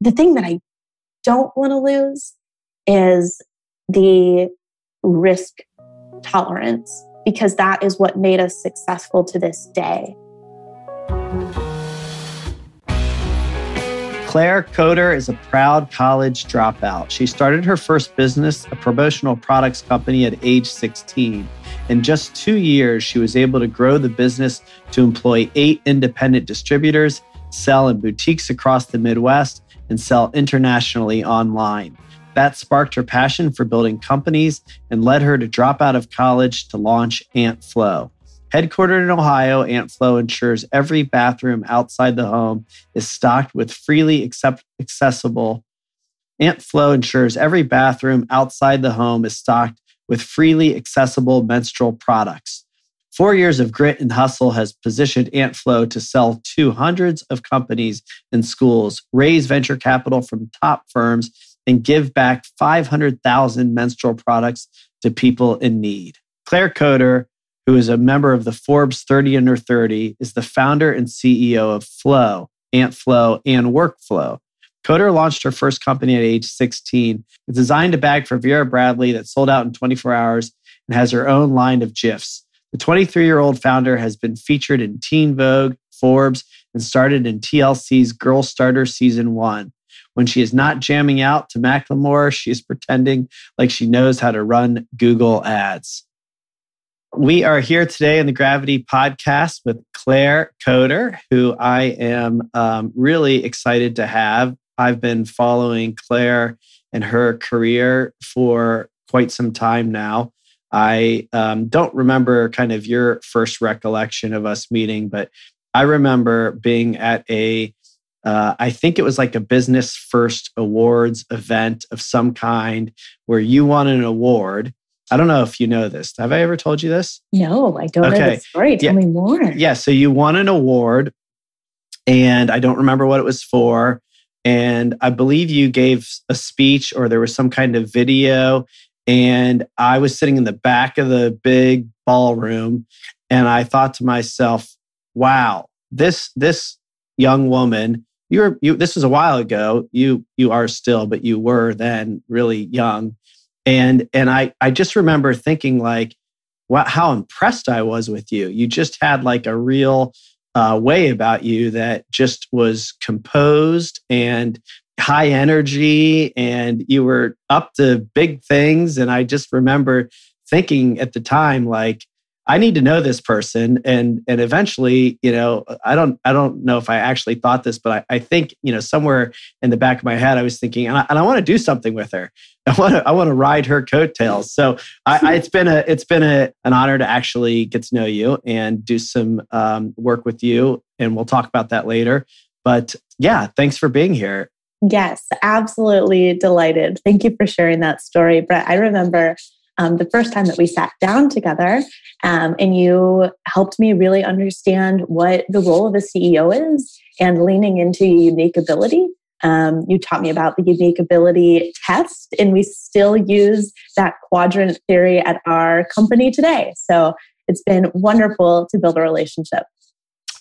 the thing that I don't want to lose is the risk tolerance because that is what made us successful to this day. Claire Coder is a proud college dropout. She started her first business, a promotional products company, at age 16. In just two years, she was able to grow the business to employ eight independent distributors, sell in boutiques across the Midwest, and sell internationally online. That sparked her passion for building companies and led her to drop out of college to launch Aunt Flow. Headquartered in Ohio, Aunt Flow ensures every bathroom outside the home is stocked with freely accept- accessible. Aunt Flow ensures every bathroom outside the home is stocked with freely accessible menstrual products. Four years of grit and hustle has positioned Aunt Flow to sell to hundreds of companies and schools, raise venture capital from top firms, and give back 500,000 menstrual products to people in need. Claire Coder who is a member of the Forbes 30 Under 30, is the founder and CEO of Flow, Aunt Flow, and Workflow. Coder launched her first company at age 16. It's designed a bag for Vera Bradley that sold out in 24 hours and has her own line of GIFs. The 23 year old founder has been featured in Teen Vogue, Forbes, and started in TLC's Girl Starter Season 1. When she is not jamming out to Macklemore, she is pretending like she knows how to run Google ads. We are here today in the Gravity Podcast with Claire Coder, who I am um, really excited to have. I've been following Claire and her career for quite some time now. I um, don't remember kind of your first recollection of us meeting, but I remember being at a, uh, I think it was like a business first awards event of some kind where you won an award I don't know if you know this. Have I ever told you this? No, I don't okay. know the story. Tell yeah. me more. Yeah. So you won an award, and I don't remember what it was for. And I believe you gave a speech or there was some kind of video. And I was sitting in the back of the big ballroom, and I thought to myself, "Wow, this this young woman." You were you. This was a while ago. You you are still, but you were then really young and and i i just remember thinking like wow how impressed i was with you you just had like a real uh, way about you that just was composed and high energy and you were up to big things and i just remember thinking at the time like I need to know this person. And and eventually, you know, I don't I don't know if I actually thought this, but I, I think, you know, somewhere in the back of my head, I was thinking, and I, and I want to do something with her. I want to I want to ride her coattails. So I, I, it's been a it's been a, an honor to actually get to know you and do some um, work with you, and we'll talk about that later. But yeah, thanks for being here. Yes, absolutely delighted. Thank you for sharing that story, Brett. I remember um, the first time that we sat down together um, and you helped me really understand what the role of a CEO is and leaning into unique ability. Um, you taught me about the unique ability test, and we still use that quadrant theory at our company today. So it's been wonderful to build a relationship.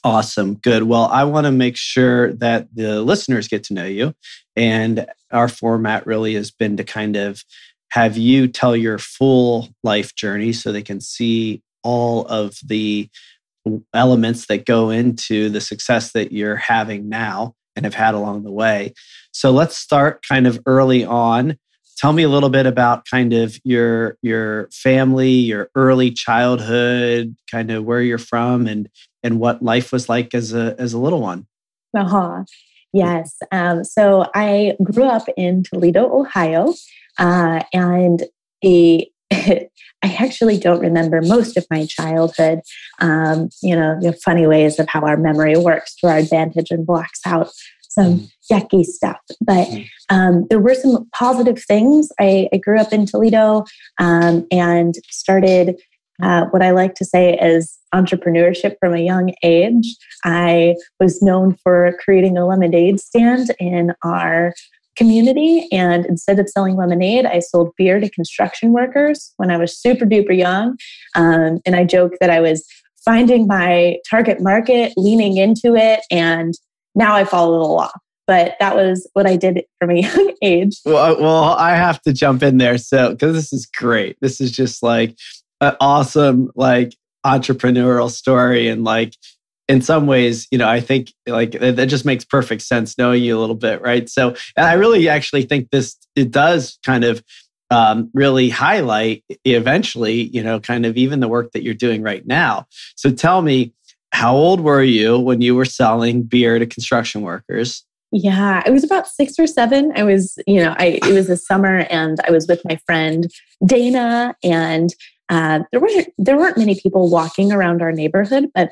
Awesome. Good. Well, I want to make sure that the listeners get to know you. And our format really has been to kind of have you tell your full life journey so they can see all of the elements that go into the success that you're having now and have had along the way. So let's start kind of early on. Tell me a little bit about kind of your your family, your early childhood, kind of where you're from and and what life was like as a as a little one. Uh-huh. Yes. Um, so I grew up in Toledo, Ohio. Uh, and the I actually don't remember most of my childhood. Um, you know, the funny ways of how our memory works to our advantage and blocks out some mm. yucky stuff. But mm. um, there were some positive things. I, I grew up in Toledo um, and started uh, what I like to say is entrepreneurship from a young age. I was known for creating a lemonade stand in our community. And instead of selling lemonade, I sold beer to construction workers when I was super duper young. Um, and I joke that I was finding my target market, leaning into it, and now I follow the law. but that was what I did from a young age. Well, well, I have to jump in there. So, because this is great. This is just like an awesome, like entrepreneurial story. And like, in some ways, you know, I think like that just makes perfect sense knowing you a little bit. Right. So, and I really actually think this, it does kind of um, really highlight eventually, you know, kind of even the work that you're doing right now. So tell me, how old were you when you were selling beer to construction workers? Yeah, I was about six or seven. I was, you know, I it was the summer, and I was with my friend Dana, and uh, there weren't there weren't many people walking around our neighborhood, but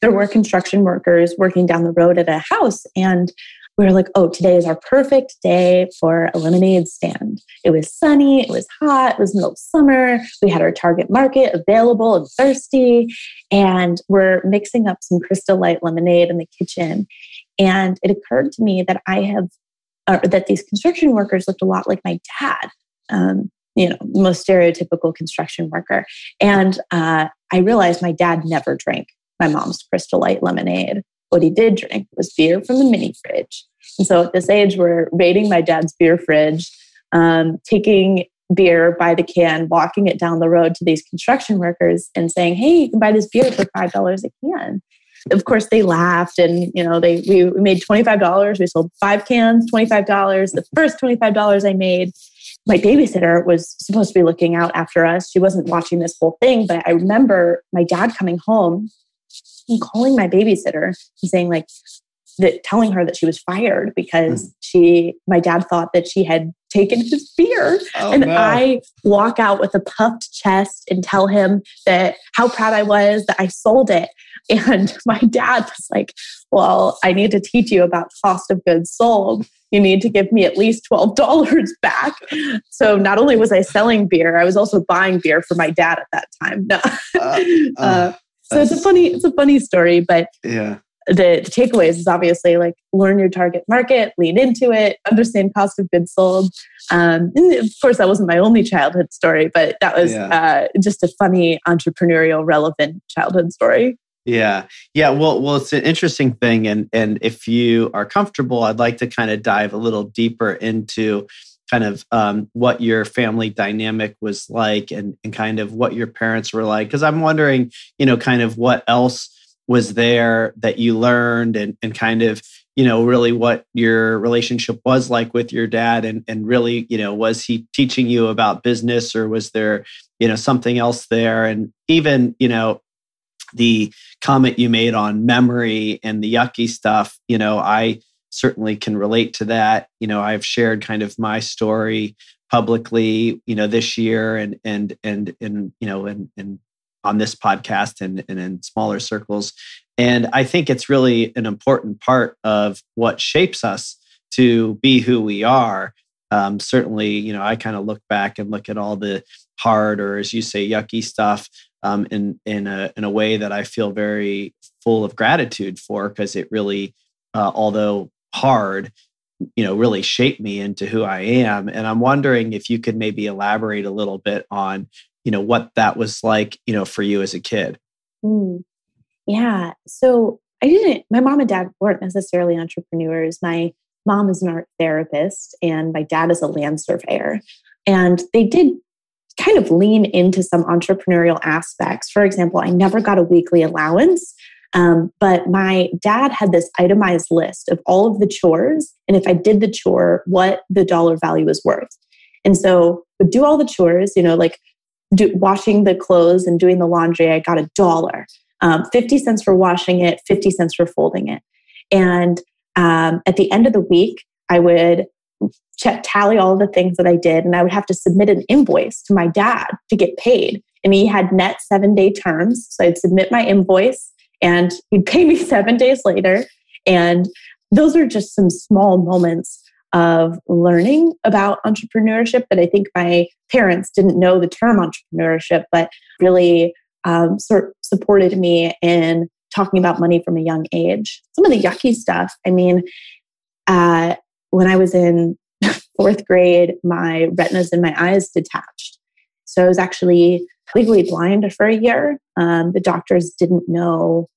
there were construction workers working down the road at a house, and we were like, oh, today is our perfect day for a lemonade stand. It was sunny, it was hot, it was middle of summer. We had our target market available and thirsty. And we're mixing up some crystal light lemonade in the kitchen. And it occurred to me that I have, uh, that these construction workers looked a lot like my dad. Um, you know, most stereotypical construction worker. And uh, I realized my dad never drank my mom's crystal light lemonade. What he did drink was beer from the mini fridge. And so at this age, we're raiding my dad's beer fridge, um, taking beer by the can, walking it down the road to these construction workers and saying, hey, you can buy this beer for $5 a can. Of course, they laughed and, you know, they we, we made $25. We sold five cans, $25. The first $25 I made, my babysitter was supposed to be looking out after us. She wasn't watching this whole thing, but I remember my dad coming home and calling my babysitter and saying like that telling her that she was fired because mm. she my dad thought that she had taken his beer oh, and no. i walk out with a puffed chest and tell him that how proud i was that i sold it and my dad was like well i need to teach you about cost of goods sold you need to give me at least $12 back so not only was i selling beer i was also buying beer for my dad at that time no. uh, uh, uh so it's a funny it's a funny story but yeah the, the takeaways is obviously like learn your target market, lean into it, understand cost of goods sold. Um, of course, that wasn't my only childhood story, but that was yeah. uh, just a funny entrepreneurial, relevant childhood story. Yeah, yeah. Well, well, it's an interesting thing, and and if you are comfortable, I'd like to kind of dive a little deeper into kind of um, what your family dynamic was like and, and kind of what your parents were like because i'm wondering you know kind of what else was there that you learned and, and kind of you know really what your relationship was like with your dad and and really you know was he teaching you about business or was there you know something else there and even you know the comment you made on memory and the yucky stuff you know i certainly can relate to that. You know, I've shared kind of my story publicly, you know, this year and and and and you know, and and on this podcast and, and in smaller circles. And I think it's really an important part of what shapes us to be who we are. Um, certainly, you know, I kind of look back and look at all the hard or, as you say, yucky stuff um, in in a in a way that I feel very full of gratitude for because it really, uh, although hard you know really shaped me into who i am and i'm wondering if you could maybe elaborate a little bit on you know what that was like you know for you as a kid. Mm. yeah. So i didn't my mom and dad weren't necessarily entrepreneurs. My mom is an art therapist and my dad is a land surveyor. And they did kind of lean into some entrepreneurial aspects. For example i never got a weekly allowance um, but my dad had this itemized list of all of the chores, and if I did the chore, what the dollar value was worth. And so would do all the chores, you know, like do, washing the clothes and doing the laundry. I got a dollar, um, fifty cents for washing it, fifty cents for folding it. And um, at the end of the week, I would check tally all the things that I did, and I would have to submit an invoice to my dad to get paid. And he had net seven day terms, so I'd submit my invoice and he'd pay me seven days later. And those are just some small moments of learning about entrepreneurship that I think my parents didn't know the term entrepreneurship, but really um, sort supported me in talking about money from a young age. Some of the yucky stuff, I mean, uh, when I was in fourth grade, my retinas in my eyes detached. So I was actually legally blind for a year. Um, the doctors didn't know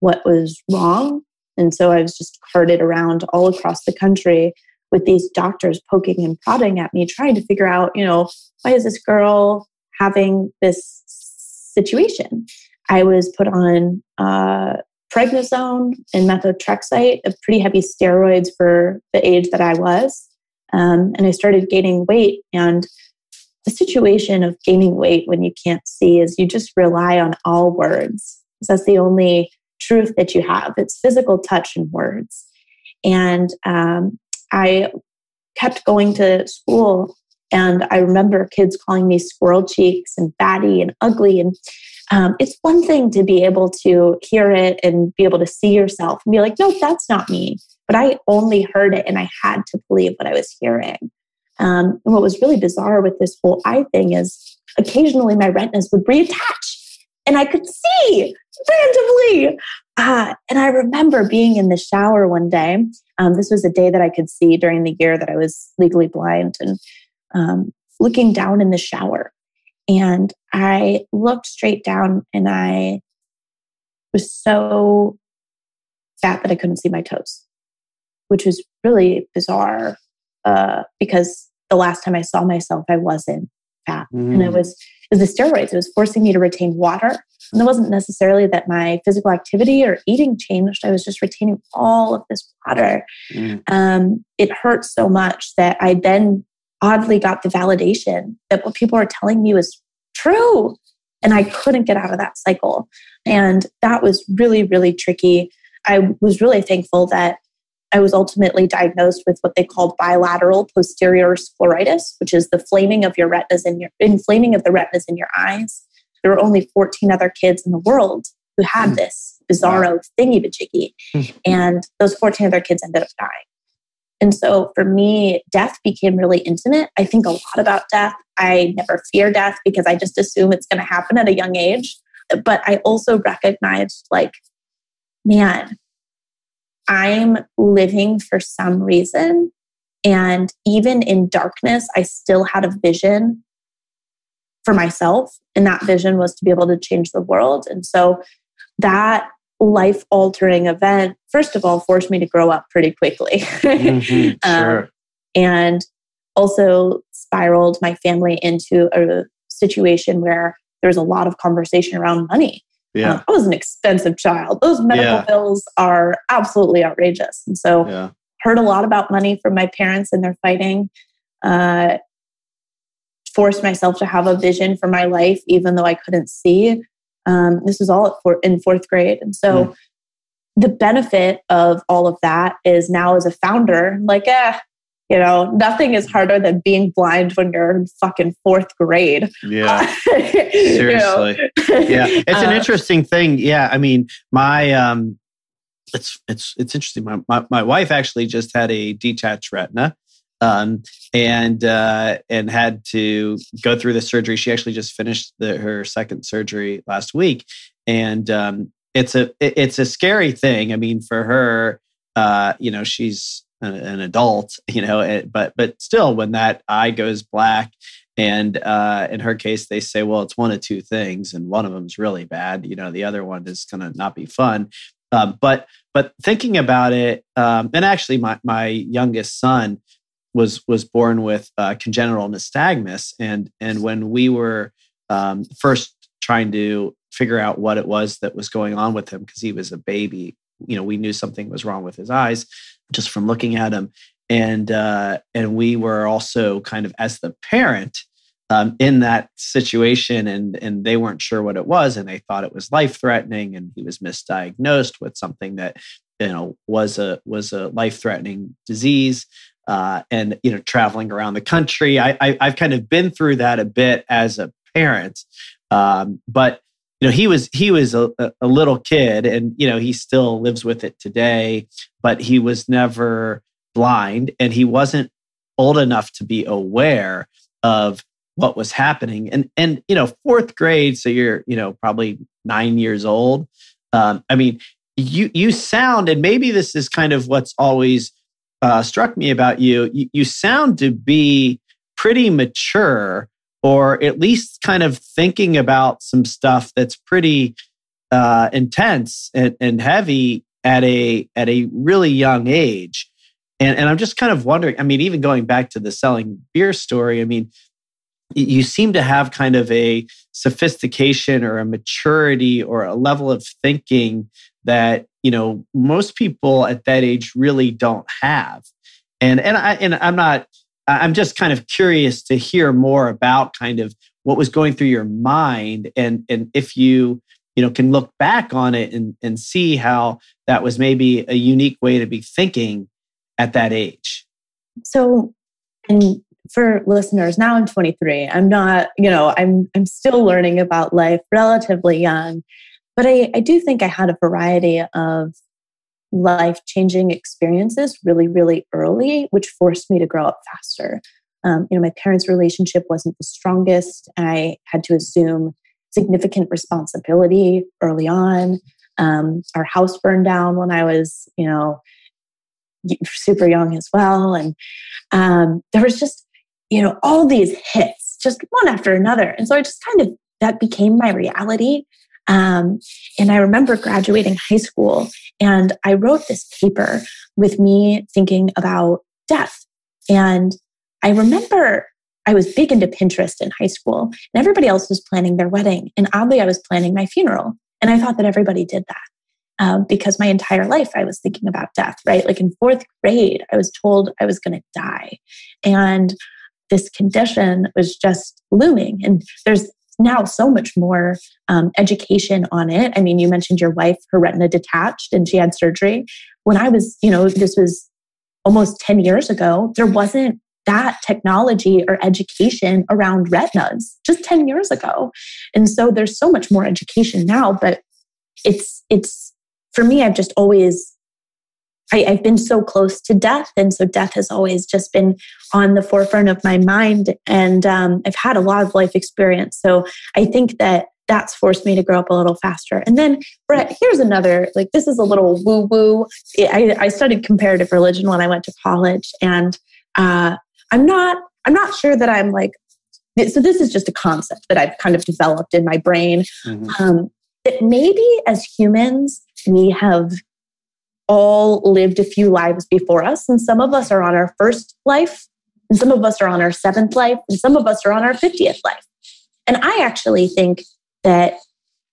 what was wrong. And so I was just carted around all across the country with these doctors poking and prodding at me, trying to figure out, you know, why is this girl having this situation? I was put on uh, prednisone and methotrexate, a pretty heavy steroids for the age that I was. Um, and I started gaining weight. And the situation of gaining weight when you can't see is you just rely on all words. That's the only truth that you have. It's physical touch and words. And um, I kept going to school, and I remember kids calling me squirrel cheeks and batty and ugly. And um, it's one thing to be able to hear it and be able to see yourself and be like, no, that's not me. But I only heard it and I had to believe what I was hearing. Um, and what was really bizarre with this whole eye thing is occasionally my retinas would reattach and I could see randomly. Uh, and I remember being in the shower one day. Um, this was a day that I could see during the year that I was legally blind and um, looking down in the shower. And I looked straight down and I was so fat that I couldn't see my toes, which was really bizarre uh, because the last time I saw myself, I wasn't fat. Mm. And it mm. was was the steroids. It was forcing me to retain water. And it wasn't necessarily that my physical activity or eating changed. I was just retaining all of this water. Mm. Um, it hurt so much that I then oddly got the validation that what people were telling me was true. And I couldn't get out of that cycle. And that was really, really tricky. I was really thankful that I was ultimately diagnosed with what they called bilateral posterior scleritis, which is the flaming of your retinas in your inflaming of the retinas in your eyes. There were only 14 other kids in the world who had mm. this bizarro thingy majiggy. Hmm. and those 14 other kids ended up dying. And so for me, death became really intimate. I think a lot about death. I never fear death because I just assume it's going to happen at a young age. But I also recognized, like, man, I'm living for some reason. And even in darkness, I still had a vision for myself. And that vision was to be able to change the world. And so that life altering event, first of all, forced me to grow up pretty quickly. mm-hmm, sure. um, and also spiraled my family into a situation where there was a lot of conversation around money. Yeah. Um, I was an expensive child. Those medical yeah. bills are absolutely outrageous. And so yeah. heard a lot about money from my parents and their fighting. Uh, forced myself to have a vision for my life, even though I couldn't see. Um, this was all four, in fourth grade. And so mm. the benefit of all of that is now as a founder, like, eh, you know, nothing is harder than being blind when you're in fucking fourth grade. Yeah. Seriously. yeah. It's an uh, interesting thing. Yeah. I mean, my, um, it's, it's, it's interesting. My, my, my wife actually just had a detached retina. Um, and uh, and had to go through the surgery. She actually just finished the, her second surgery last week, and um, it's a it's a scary thing. I mean, for her, uh, you know, she's an adult, you know, it, but but still, when that eye goes black, and uh, in her case, they say, well, it's one of two things, and one of them is really bad. You know, the other one is going to not be fun. Um, but but thinking about it, um, and actually, my my youngest son was was born with uh, congenital nystagmus, and and when we were um, first trying to figure out what it was that was going on with him because he was a baby, you know, we knew something was wrong with his eyes just from looking at him. And uh, and we were also kind of as the parent um, in that situation, and and they weren't sure what it was, and they thought it was life threatening, and he was misdiagnosed with something that you know was a was a life threatening disease. Uh, and you know, traveling around the country, I, I I've kind of been through that a bit as a parent, um, but you know he was he was a, a, little kid and you know he still lives with it today but he was never blind and he wasn't old enough to be aware of what was happening. And and you know fourth grade so you're you know probably nine years old. Um, i mean you you sound and maybe this is kind of what's always uh, struck me about you, you you sound to be pretty mature or at least kind of thinking about some stuff that's pretty uh, intense and, and heavy at a at a really young age. And, and I'm just kind of wondering, I mean, even going back to the selling beer story, I mean, you seem to have kind of a sophistication or a maturity or a level of thinking that you know most people at that age really don't have and and i and i'm not i'm just kind of curious to hear more about kind of what was going through your mind and and if you you know can look back on it and and see how that was maybe a unique way to be thinking at that age. So and for listeners now i'm 23 i'm not you know i'm i'm still learning about life relatively young but i i do think i had a variety of life changing experiences really really early which forced me to grow up faster um, you know my parents relationship wasn't the strongest i had to assume significant responsibility early on um, our house burned down when i was you know super young as well and um, there was just you know, all these hits, just one after another. And so I just kind of, that became my reality. Um, and I remember graduating high school and I wrote this paper with me thinking about death. And I remember I was big into Pinterest in high school and everybody else was planning their wedding. And oddly, I was planning my funeral. And I thought that everybody did that. Um, because my entire life I was thinking about death, right? Like in fourth grade, I was told I was going to die. And this condition was just looming. And there's now so much more um, education on it. I mean, you mentioned your wife, her retina detached, and she had surgery. When I was, you know, this was almost 10 years ago, there wasn't that technology or education around retinas just 10 years ago. And so there's so much more education now, but it's, it's, for me, I've just always I, have been so close to death. And so death has always just been on the forefront of my mind. And um, I've had a lot of life experience. So I think that that's forced me to grow up a little faster. And then, Brett, here's another like, this is a little woo woo. I, I, studied comparative religion when I went to college. And uh, I'm not, I'm not sure that I'm like, so this is just a concept that I've kind of developed in my brain. Mm-hmm. Um, that maybe as humans, we have all lived a few lives before us. And some of us are on our first life, and some of us are on our seventh life, and some of us are on our 50th life. And I actually think that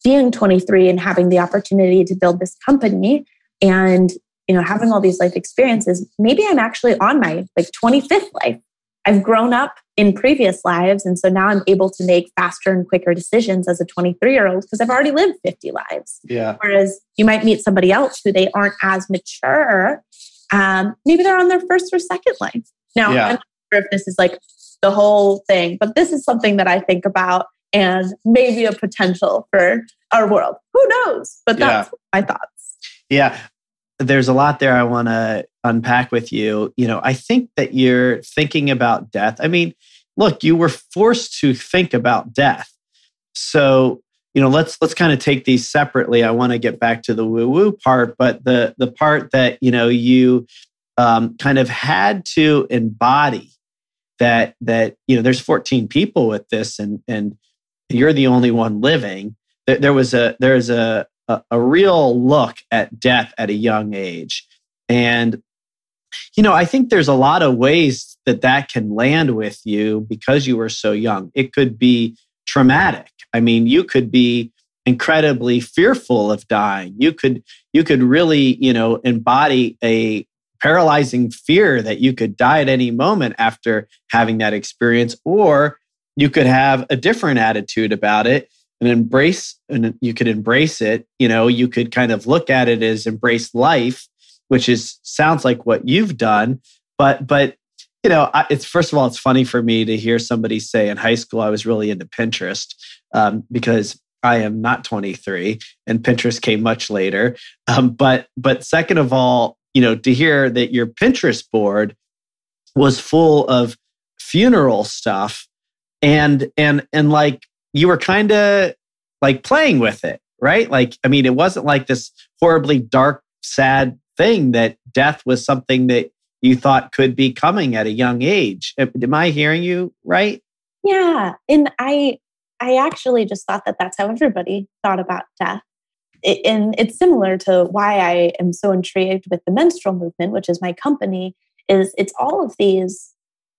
being 23 and having the opportunity to build this company and you know having all these life experiences maybe i'm actually on my like 25th life I've grown up in previous lives. And so now I'm able to make faster and quicker decisions as a 23 year old because I've already lived 50 lives. Yeah. Whereas you might meet somebody else who they aren't as mature. Um, maybe they're on their first or second life. Now, yeah. I'm not sure if this is like the whole thing, but this is something that I think about and maybe a potential for our world. Who knows? But that's yeah. my thoughts. Yeah there's a lot there I want to unpack with you. You know, I think that you're thinking about death. I mean, look, you were forced to think about death. So, you know, let's let's kind of take these separately. I want to get back to the woo woo part, but the the part that you know you um, kind of had to embody that that you know there's 14 people with this, and and you're the only one living. There, there was a there's a a, a real look at death at a young age. And, you know, I think there's a lot of ways that that can land with you because you were so young. It could be traumatic. I mean, you could be incredibly fearful of dying. You could you could really, you know, embody a paralyzing fear that you could die at any moment after having that experience or you could have a different attitude about it and embrace and you could embrace it you know you could kind of look at it as embrace life which is sounds like what you've done but but you know it's first of all it's funny for me to hear somebody say in high school i was really into pinterest um, because i am not 23 and pinterest came much later. Um, but but second of all you know to hear that your pinterest board was full of funeral stuff and and and like you were kind of like playing with it, right? Like, I mean, it wasn't like this horribly dark, sad thing that death was something that you thought could be coming at a young age. Am I hearing you right? Yeah. And I, I actually just thought that that's how everybody thought about death. and it's similar to why I am so intrigued with the menstrual movement, which is my company, is it's all of these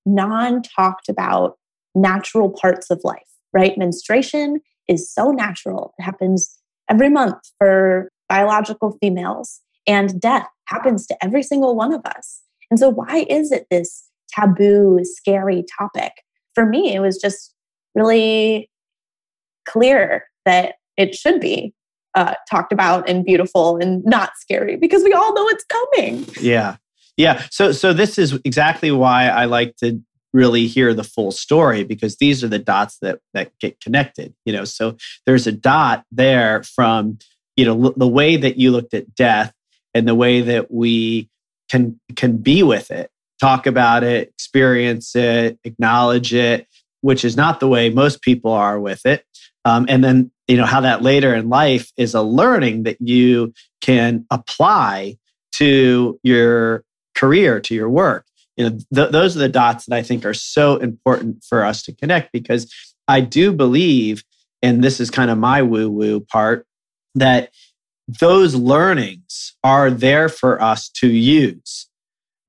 non-talked about natural parts of life, right? Menstruation is so natural. It happens every month for biological females, and death happens to every single one of us. And so, why is it this taboo, scary topic? For me, it was just really clear that it should be uh, talked about and beautiful and not scary because we all know it's coming. Yeah. Yeah. So so this is exactly why I like to really hear the full story because these are the dots that that get connected, you know. So there's a dot there from, you know, the way that you looked at death and the way that we can can be with it, talk about it, experience it, acknowledge it, which is not the way most people are with it. Um, and then you know how that later in life is a learning that you can apply to your career to your work you know th- those are the dots that i think are so important for us to connect because i do believe and this is kind of my woo woo part that those learnings are there for us to use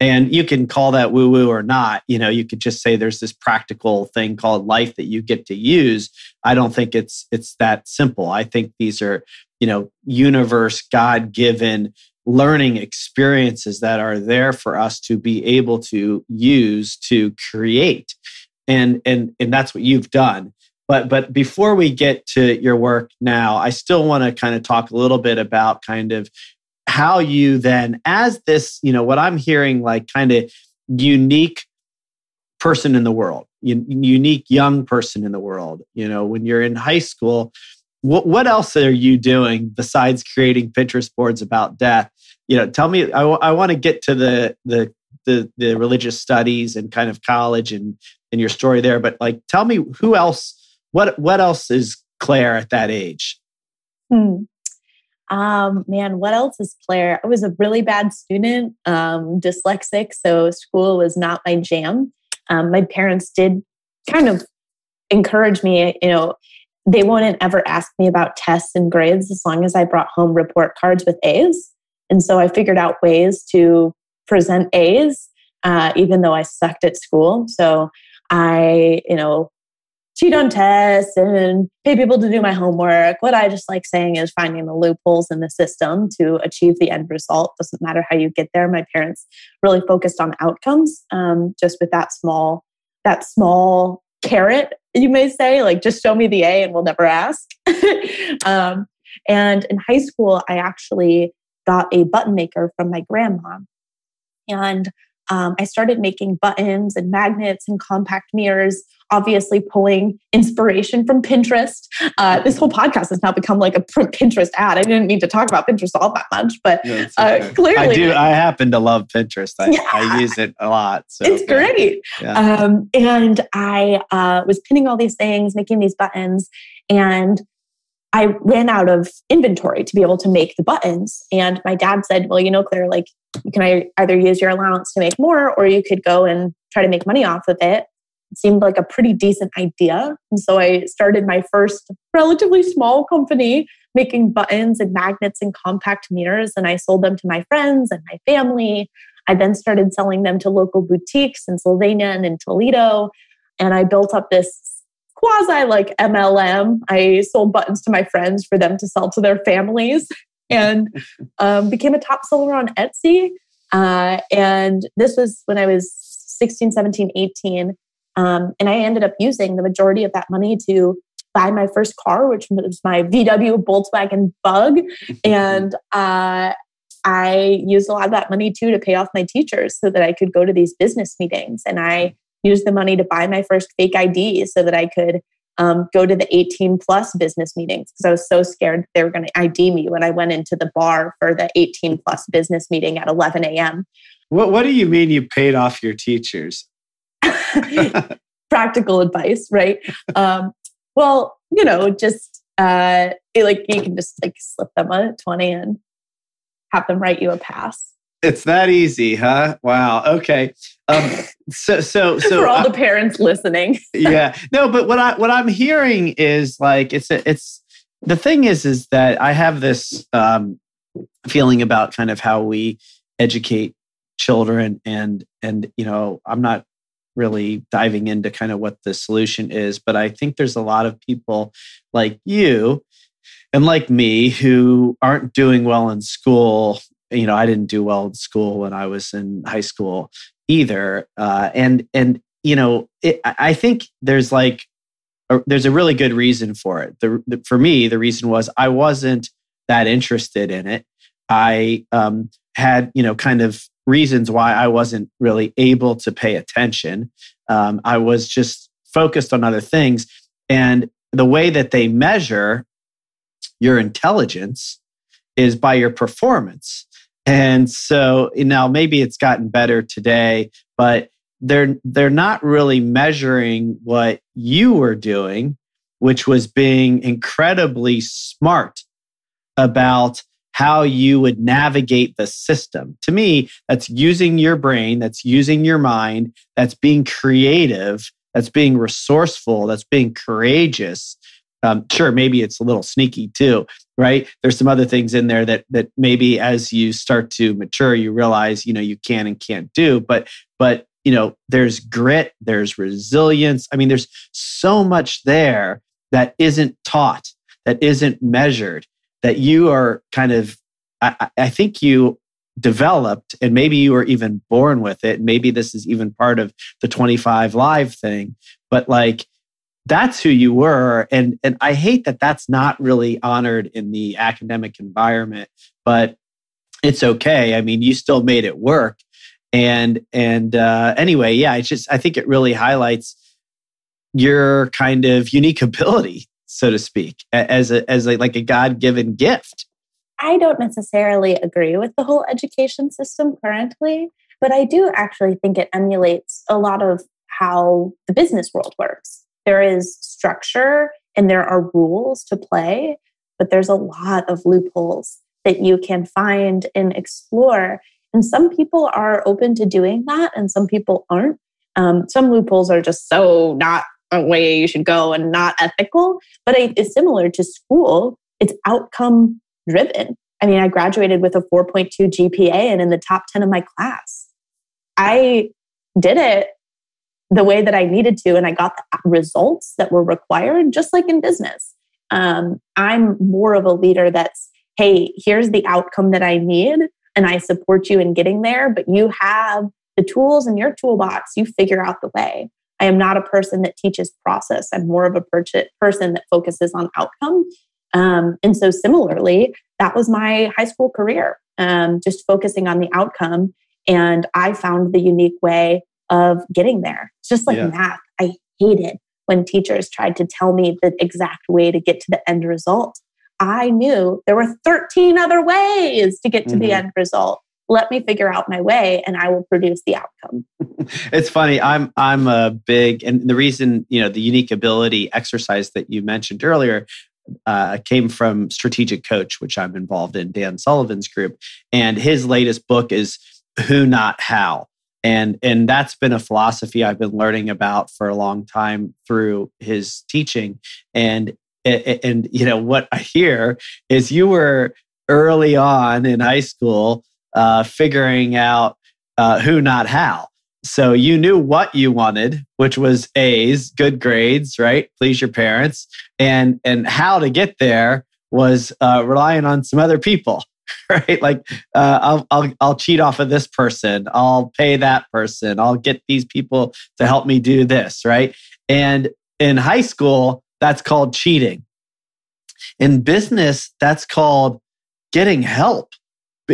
and you can call that woo woo or not. You know, you could just say there's this practical thing called life that you get to use. I don't think it's it's that simple. I think these are, you know, universe God given learning experiences that are there for us to be able to use to create. And and and that's what you've done. But but before we get to your work now, I still want to kind of talk a little bit about kind of how you then, as this, you know, what I'm hearing like kind of unique person in the world, unique young person in the world, you know, when you're in high school, what, what else are you doing besides creating Pinterest boards about death? You know, tell me, I, w- I want to get to the, the, the, the religious studies and kind of college and, and your story there, but like, tell me who else, what, what else is Claire at that age? Hmm. Um, man, what else is Claire? I was a really bad student, um, dyslexic, so school was not my jam. Um, my parents did kind of encourage me, you know, they wouldn't ever ask me about tests and grades as long as I brought home report cards with A's. And so I figured out ways to present A's, uh, even though I sucked at school. So I, you know, cheat on tests and pay people to do my homework. What I just like saying is finding the loopholes in the system to achieve the end result. Doesn't matter how you get there. My parents really focused on outcomes, um, just with that small that small carrot, you may say, like just show me the A and we'll never ask. um, and in high school, I actually got a button maker from my grandma. And um, I started making buttons and magnets and compact mirrors, obviously pulling inspiration from Pinterest. Uh, this whole podcast has now become like a Pinterest ad. I didn't mean to talk about Pinterest all that much, but yeah, uh, clearly. I do. I happen to love Pinterest. I, yeah. I use it a lot. So, it's great. Um, and I uh, was pinning all these things, making these buttons, and I ran out of inventory to be able to make the buttons. And my dad said, Well, you know, Claire, like you can either use your allowance to make more or you could go and try to make money off of it. It seemed like a pretty decent idea. And so I started my first relatively small company making buttons and magnets and compact mirrors. And I sold them to my friends and my family. I then started selling them to local boutiques in Sylvania and in Toledo. And I built up this quasi like MLM. I sold buttons to my friends for them to sell to their families and um, became a top seller on Etsy. Uh, and this was when I was 16, 17, 18. Um, and I ended up using the majority of that money to buy my first car, which was my VW Volkswagen Bug. And uh, I used a lot of that money too to pay off my teachers so that I could go to these business meetings. And I used the money to buy my first fake ID so that I could um, go to the 18 plus business meetings because I was so scared they were going to ID me when I went into the bar for the 18 plus business meeting at 11 a.m. What, what do you mean you paid off your teachers? Practical advice, right? Um, well, you know, just uh, like you can just like slip them a 20 and have them write you a pass. It's that easy, huh? Wow. Okay. Um, so, so, so for all uh, the parents listening. yeah. No, but what I what I'm hearing is like it's a, it's the thing is, is that I have this um, feeling about kind of how we educate children, and and you know, I'm not really diving into kind of what the solution is, but I think there's a lot of people like you and like me who aren't doing well in school. You know, I didn't do well in school when I was in high school either, uh, and and you know, it, I think there's like a, there's a really good reason for it. The, the, for me, the reason was I wasn't that interested in it. I um, had you know kind of reasons why I wasn't really able to pay attention. Um, I was just focused on other things, and the way that they measure your intelligence is by your performance. And so now maybe it's gotten better today, but they're they're not really measuring what you were doing which was being incredibly smart about how you would navigate the system. To me that's using your brain that's using your mind that's being creative that's being resourceful that's being courageous. Um, sure maybe it's a little sneaky too right there's some other things in there that that maybe as you start to mature you realize you know you can and can't do but but you know, there's grit, there's resilience. I mean, there's so much there that isn't taught, that isn't measured, that you are kind of, I, I think you developed and maybe you were even born with it. Maybe this is even part of the 25 live thing, but like, that's who you were. And and i hate that that's not really honored in the academic environment but it's okay. I mean you still made it work. And and uh, anyway yeah it's just i think it really highlights your kind of unique ability so to speak as a as a, like a god-given gift. I don't necessarily agree with the whole education system currently but i do actually think it emulates a lot of how the business world works there is structure and there are rules to play but there's a lot of loopholes that you can find and explore and some people are open to doing that, and some people aren't. Um, some loopholes are just so not a way you should go and not ethical. But it's similar to school, it's outcome driven. I mean, I graduated with a 4.2 GPA and in the top 10 of my class. I did it the way that I needed to, and I got the results that were required, just like in business. Um, I'm more of a leader that's, hey, here's the outcome that I need and I support you in getting there, but you have the tools in your toolbox, you figure out the way. I am not a person that teaches process. I'm more of a per- person that focuses on outcome. Um, and so, similarly, that was my high school career, um, just focusing on the outcome. And I found the unique way of getting there. It's just like yeah. math. I hated when teachers tried to tell me the exact way to get to the end result. I knew there were 13 other ways to get to mm-hmm. the end result. Let me figure out my way and I will produce the outcome. it's funny. I'm I'm a big and the reason, you know, the unique ability exercise that you mentioned earlier uh, came from Strategic Coach, which I'm involved in, Dan Sullivan's group. And his latest book is Who Not How. And, and that's been a philosophy I've been learning about for a long time through his teaching. And and, you know what i hear is you were early on in high school uh, figuring out uh, who not how. So you knew what you wanted which was a's good grades right? Please your parents. And and how to get there was uh, relying on some other people right like uh, I'll, I'll i'll cheat off of this person i'll pay that person i'll get these people to help me do this right and in high school that's called cheating. In business, that's called getting help,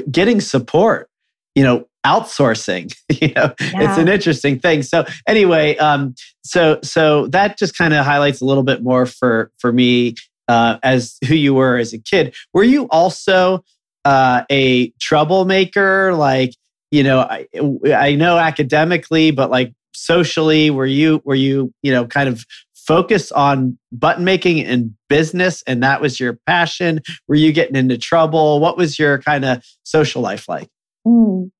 getting support, you know, outsourcing. you know, yeah. it's an interesting thing. So anyway, um, so so that just kind of highlights a little bit more for for me uh, as who you were as a kid. Were you also uh, a troublemaker? Like, you know, I, I know academically, but like socially, were you were you you know kind of focus on button making and business and that was your passion were you getting into trouble what was your kind of social life like mm.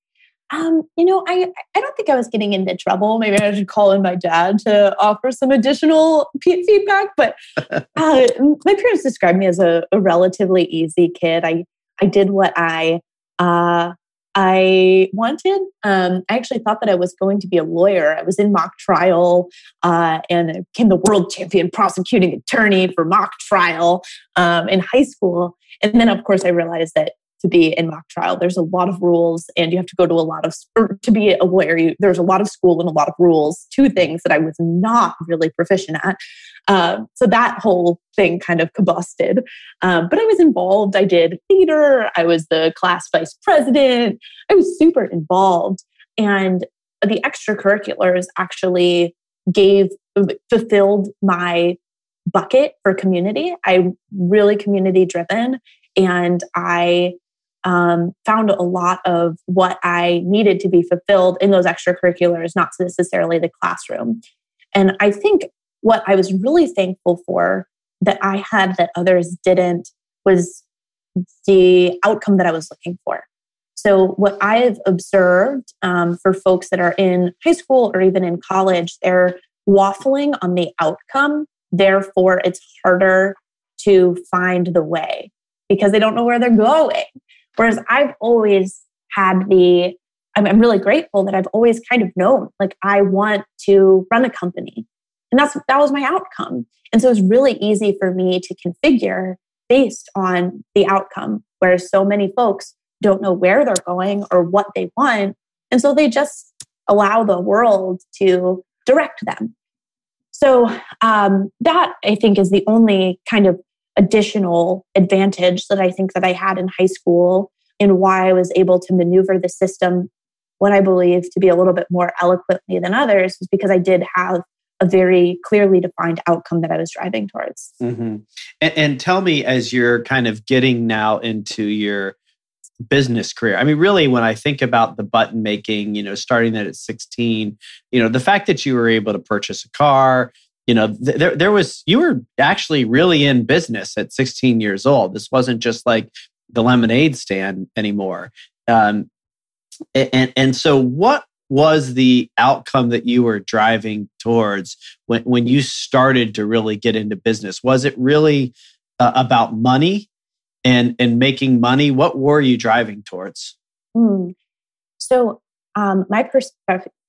Um, you know, I I don't think I was getting into trouble. Maybe I should call in my dad to offer some additional feedback. But uh, my parents described me as a, a, relatively easy kid. I I did what I uh, I wanted. Um, I actually thought that I was going to be a lawyer. I was in mock trial uh, and became the world champion prosecuting attorney for mock trial um, in high school. And then, of course, I realized that to be in mock trial. There's a lot of rules, and you have to go to a lot of to be a lawyer. You, there's a lot of school and a lot of rules. Two things that I was not really proficient at. Um, so that whole thing kind of combusted. Um, but I was involved. I did theater. I was the class vice president. I was super involved, and the extracurriculars actually gave fulfilled my bucket for community. I'm really community driven and I um, found a lot of what I needed to be fulfilled in those extracurriculars, not necessarily the classroom. And I think what I was really thankful for that I had that others didn't was the outcome that I was looking for. So, what I've observed um, for folks that are in high school or even in college, they're waffling on the outcome. Therefore, it's harder to find the way because they don't know where they're going. Whereas I've always had the, I'm, really grateful that I've always kind of known, like, I want to run a company. And that's, that was my outcome. And so it was really easy for me to configure based on the outcome, whereas so many folks don't know where they're going or what they want. And so they just allow the world to direct them. So um, that I think is the only kind of additional advantage that I think that I had in high school and why I was able to maneuver the system what I believe to be a little bit more eloquently than others was because I did have a very clearly defined outcome that I was driving towards. Mm-hmm. And, and, tell me, as you're kind of getting now into your business career, I mean, really, when I think about the button making, you know, starting that at 16, you know, the fact that you were able to purchase a car, you know th- there there was you were actually really in business at 16 years old. This wasn't just like the lemonade stand anymore. Um, and and so what was the outcome that you were driving towards when when you started to really get into business? Was it really uh, about money and and making money? What were you driving towards? Mm. so um, my pers-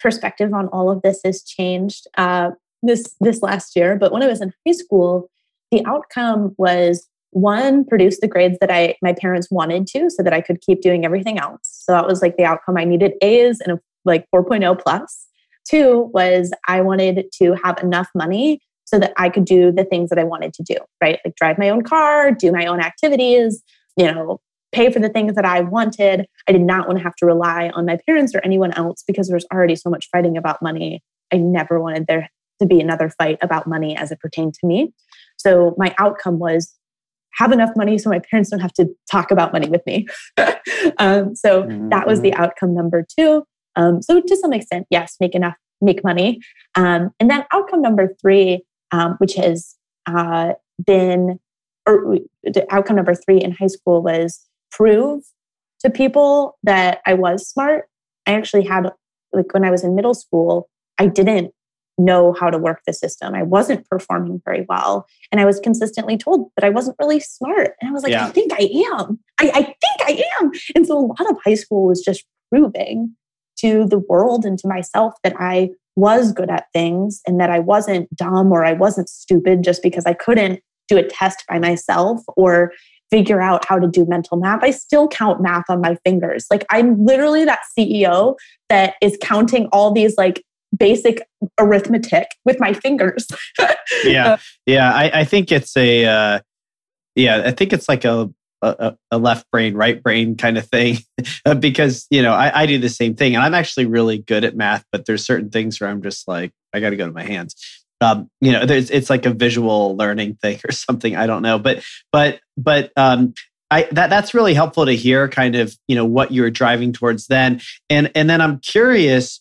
perspective on all of this has changed uh, this this last year, but when I was in high school, the outcome was one produce the grades that I my parents wanted to so that I could keep doing everything else. So that was like the outcome I needed A's and a like 4.0 plus. Two was I wanted to have enough money so that I could do the things that I wanted to do, right? Like drive my own car, do my own activities, you know, pay for the things that I wanted. I did not want to have to rely on my parents or anyone else because there was already so much fighting about money. I never wanted there to be another fight about money as it pertained to me. So my outcome was have enough money so my parents don't have to talk about money with me. um, so mm-hmm. that was the outcome number two. Um, so to some extent, yes, make enough, make money. Um, and then outcome number three, um, which has uh, been, or the outcome number three in high school was prove to people that I was smart. I actually had, like when I was in middle school, I didn't know how to work the system. I wasn't performing very well. And I was consistently told that I wasn't really smart. And I was like, yeah. I think I am. I, I think I am. And so a lot of high school was just proving to the world and to myself that I was good at things and that I wasn't dumb or I wasn't stupid just because I couldn't do a test by myself or figure out how to do mental math. I still count math on my fingers. Like I'm literally that CEO that is counting all these like basic arithmetic with my fingers. yeah, yeah. I, I, think it's a uh, yeah. I think it's like a a, a left brain, right brain kind of thing, because you know I, I do the same thing, and I'm actually really good at math. But there's certain things where I'm just like I got to go to my hands. Um, you know, there's it's like a visual learning thing or something. I don't know, but but but um, I, that that's really helpful to hear kind of you know what you were driving towards then and and then I'm curious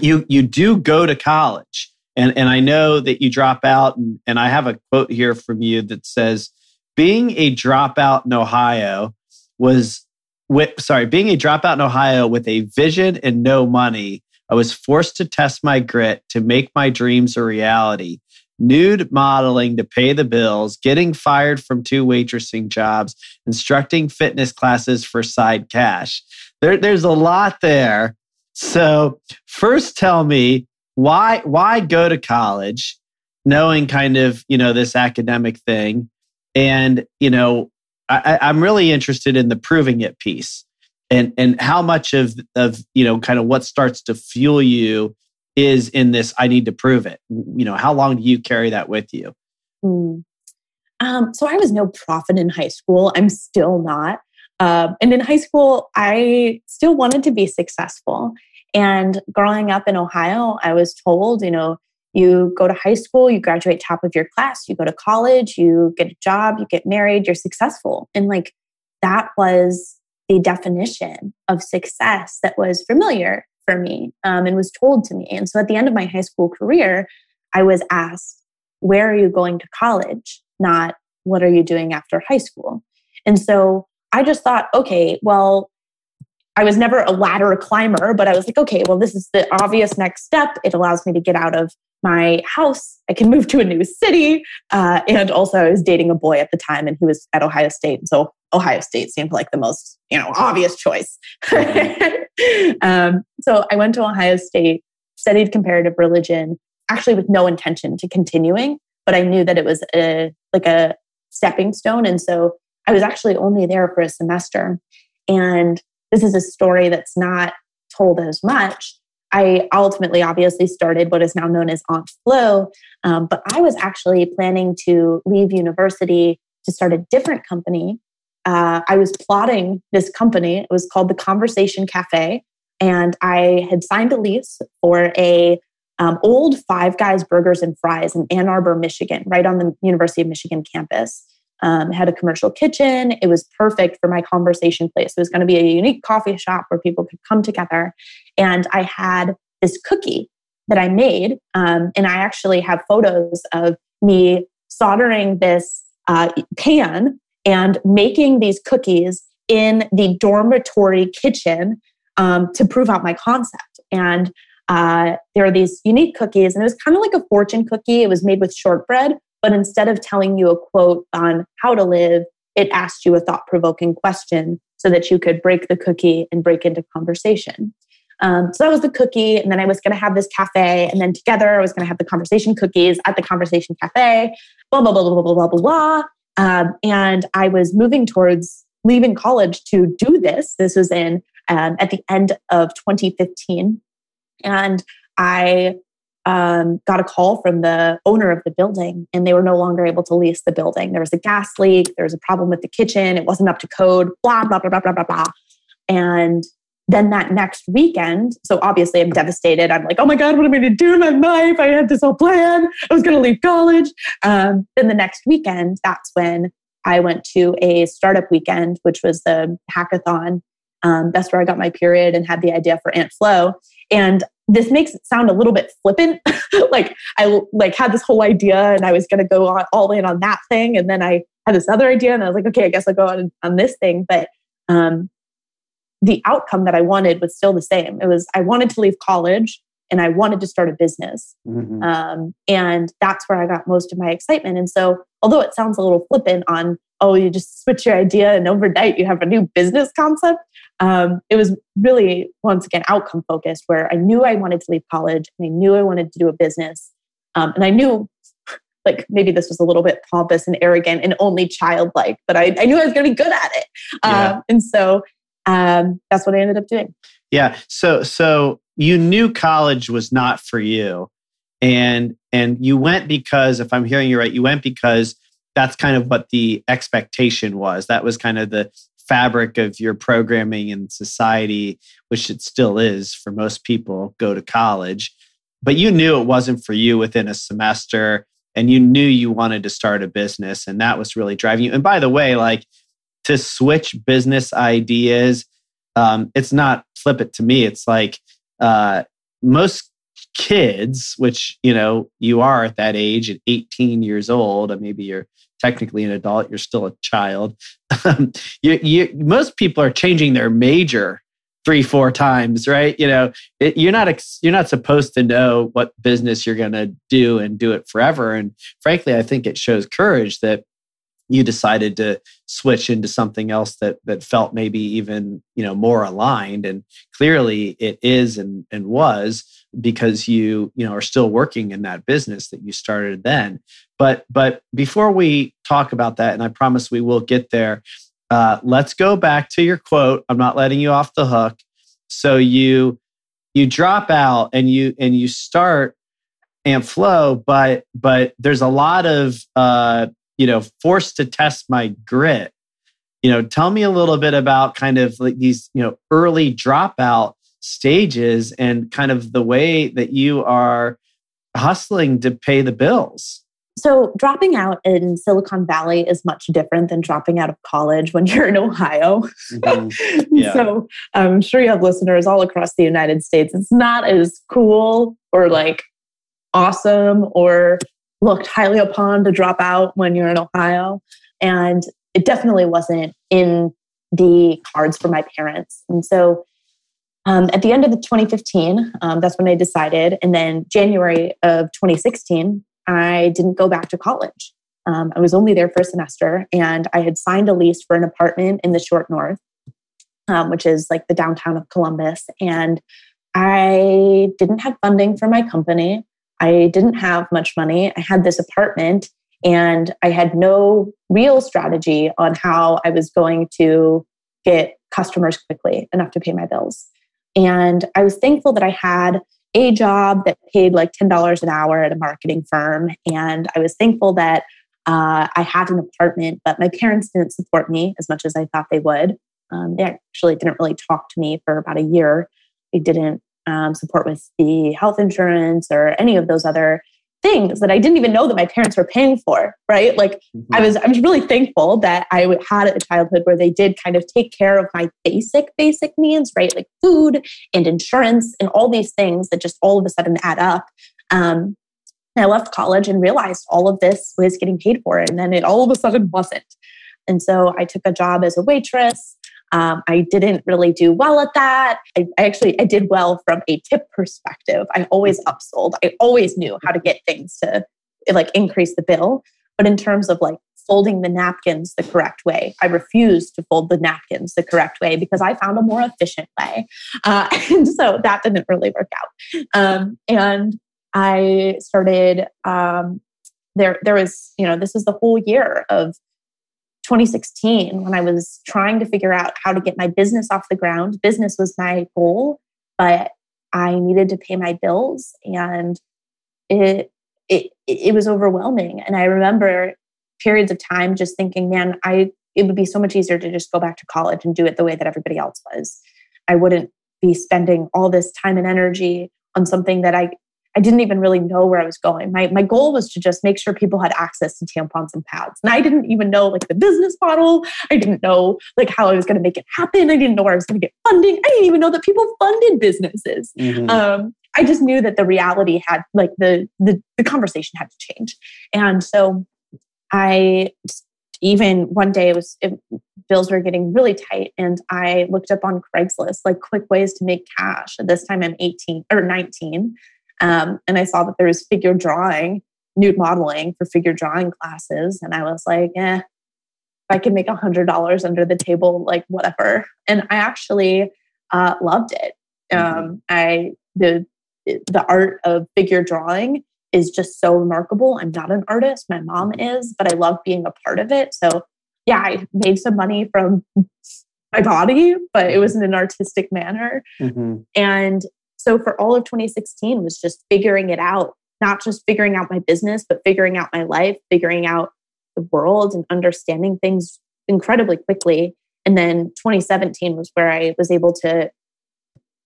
you you do go to college and and i know that you drop out and, and i have a quote here from you that says being a dropout in ohio was with, sorry, being a dropout in Ohio with a vision and no money, I was forced to test my grit to make my dreams a reality. Nude modeling to pay the bills, getting fired from two waitressing jobs, instructing fitness classes for side cash. There, there's a lot there. So, first tell me why why go to college knowing kind of, you know, this academic thing? And, you know, I, I'm really interested in the proving it piece and and how much of of you know kind of what starts to fuel you is in this i need to prove it. You know how long do you carry that with you? Mm. um, so i was no prophet in high school. I'm still not uh, and in high school i still wanted to be successful and growing up in ohio i was told you know you go to high school you graduate top of your class you go to college you get a job you get married you're successful and like that was the definition of success that was familiar for me um, and was told to me. And so at the end of my high school career, I was asked, Where are you going to college? Not what are you doing after high school? And so I just thought, okay, well, I was never a ladder climber, but I was like, okay, well, this is the obvious next step. It allows me to get out of my house. I can move to a new city. Uh, and also, I was dating a boy at the time, and he was at Ohio State. And so Ohio State seemed like the most, you know, obvious choice. um, so I went to Ohio State, studied comparative religion, actually with no intention to continuing, but I knew that it was a like a stepping stone. And so I was actually only there for a semester. And this is a story that's not told as much. I ultimately obviously started what is now known as Aunt Flow, um, but I was actually planning to leave university to start a different company uh, I was plotting this company. It was called the Conversation Cafe, and I had signed a lease for a um, old Five Guys Burgers and Fries in Ann Arbor, Michigan, right on the University of Michigan campus. Um, had a commercial kitchen. It was perfect for my conversation place. It was going to be a unique coffee shop where people could come together. And I had this cookie that I made, um, and I actually have photos of me soldering this uh, pan and making these cookies in the dormitory kitchen um, to prove out my concept. And uh, there are these unique cookies, and it was kind of like a fortune cookie. It was made with shortbread, but instead of telling you a quote on how to live, it asked you a thought provoking question so that you could break the cookie and break into conversation. Um, so that was the cookie. And then I was going to have this cafe. And then together I was going to have the conversation cookies at the conversation cafe, blah, blah, blah, blah, blah, blah, blah, blah. Um, and I was moving towards leaving college to do this. This was in um, at the end of 2015. And I um, got a call from the owner of the building, and they were no longer able to lease the building. There was a gas leak, there was a problem with the kitchen, it wasn't up to code, blah, blah, blah, blah, blah, blah, blah. And then that next weekend, so obviously I'm devastated. I'm like, oh my God, what am I going to do in my life? I had this whole plan. I was going to leave college. Um, then the next weekend, that's when I went to a startup weekend, which was the hackathon. Um, that's where I got my period and had the idea for Aunt Flow. And this makes it sound a little bit flippant. like I like had this whole idea and I was going to go on, all in on that thing. And then I had this other idea and I was like, okay, I guess I'll go on, on this thing. But um, the outcome that I wanted was still the same. It was I wanted to leave college and I wanted to start a business. Mm-hmm. Um, and that's where I got most of my excitement. And so, although it sounds a little flippant on, oh, you just switch your idea and overnight you have a new business concept, um, it was really, once again, outcome focused, where I knew I wanted to leave college and I knew I wanted to do a business. Um, and I knew like maybe this was a little bit pompous and arrogant and only childlike, but I, I knew I was going to be good at it. Yeah. Um, and so um, that's what I ended up doing. Yeah. So so you knew college was not for you, and and you went because if I'm hearing you right, you went because that's kind of what the expectation was. That was kind of the fabric of your programming in society, which it still is for most people. Go to college, but you knew it wasn't for you within a semester, and you knew you wanted to start a business, and that was really driving you. And by the way, like to switch business ideas. Um, it's not flip it to me. It's like uh, most kids, which you know you are at that age at 18 years old, and maybe you're technically an adult, you're still a child. Um, you, you, most people are changing their major three four times right? You know it, you're not you're not supposed to know what business you're going to do and do it forever. And frankly i think it shows courage that you decided to switch into something else that that felt maybe even you know more aligned. And clearly it is and and was because you you know are still working in that business that you started then but but before we talk about that and i promise we will get there uh, let's go back to your quote. I'm not letting you off the hook. So you you drop out and you and you start Aunt Flow, but but there's a lot of uh, you know forced to test my grit. You know, tell me a little bit about kind of like these you know early dropout stages and kind of the way that you are hustling to pay the bills. So, dropping out in Silicon Valley is much different than dropping out of college when you're in Ohio. Mm-hmm. Yeah. so, I'm sure you have listeners all across the United States. It's not as cool or like awesome or looked highly upon to drop out when you're in Ohio. And it definitely wasn't in the cards for my parents. And so, um, at the end of the 2015, um, that's when I decided. And then January of 2016, I didn't go back to college. Um, I was only there for a semester and I had signed a lease for an apartment in the short north, um, which is like the downtown of Columbus. And I didn't have funding for my company. I didn't have much money. I had this apartment and I had no real strategy on how I was going to get customers quickly enough to pay my bills. And I was thankful that I had a job that paid like $10 an hour at a marketing firm. And I was thankful that uh, I had an apartment, but my parents didn't support me as much as I thought they would. Um, they actually didn't really talk to me for about a year. They didn't um, support with the health insurance or any of those other things that I didn't even know that my parents were paying for, right? Like mm-hmm. I was I was really thankful that I had a childhood where they did kind of take care of my basic basic needs, right? Like food and insurance and all these things that just all of a sudden add up. Um, and I left college and realized all of this was getting paid for, and then it all of a sudden wasn't. And so I took a job as a waitress. Um, I didn't really do well at that. I, I, actually I did well from a tip perspective. I always upsold. I always knew how to get things to like increase the bill. But in terms of like folding the napkins the correct way, I refused to fold the napkins the correct way because I found a more efficient way, uh, and so that didn't really work out. Um, and I started. Um, there, there was, you know, this was the whole year of 2016 when I was trying to figure out how to get my business off the ground. Business was my goal, but I needed to pay my bills and it it it was overwhelming. And I remember periods of time just thinking, man, I it would be so much easier to just go back to college and do it the way that everybody else was. I wouldn't be spending all this time and energy on something that I I didn't even really know where I was going. My, my goal was to just make sure people had access to tampons and pads. And I didn't even know like the business model. I didn't know like how I was going to make it happen. I didn't know where I was going to get funding. I didn't even know that people funded businesses. Mm-hmm. Um, I just knew that the reality had like the, the, the conversation had to change. And so I even one day it was it, bills were getting really tight and i looked up on craigslist like quick ways to make cash at this time i'm 18 or 19 um, and I saw that there was figure drawing, nude modeling for figure drawing classes. And I was like, eh, if I could make a hundred dollars under the table, like whatever. And I actually uh, loved it. Mm-hmm. Um, I the the art of figure drawing is just so remarkable. I'm not an artist, my mom mm-hmm. is, but I love being a part of it. So yeah, I made some money from my body, but it was in an artistic manner. Mm-hmm. And so for all of 2016 was just figuring it out, not just figuring out my business, but figuring out my life, figuring out the world and understanding things incredibly quickly. And then 2017 was where I was able to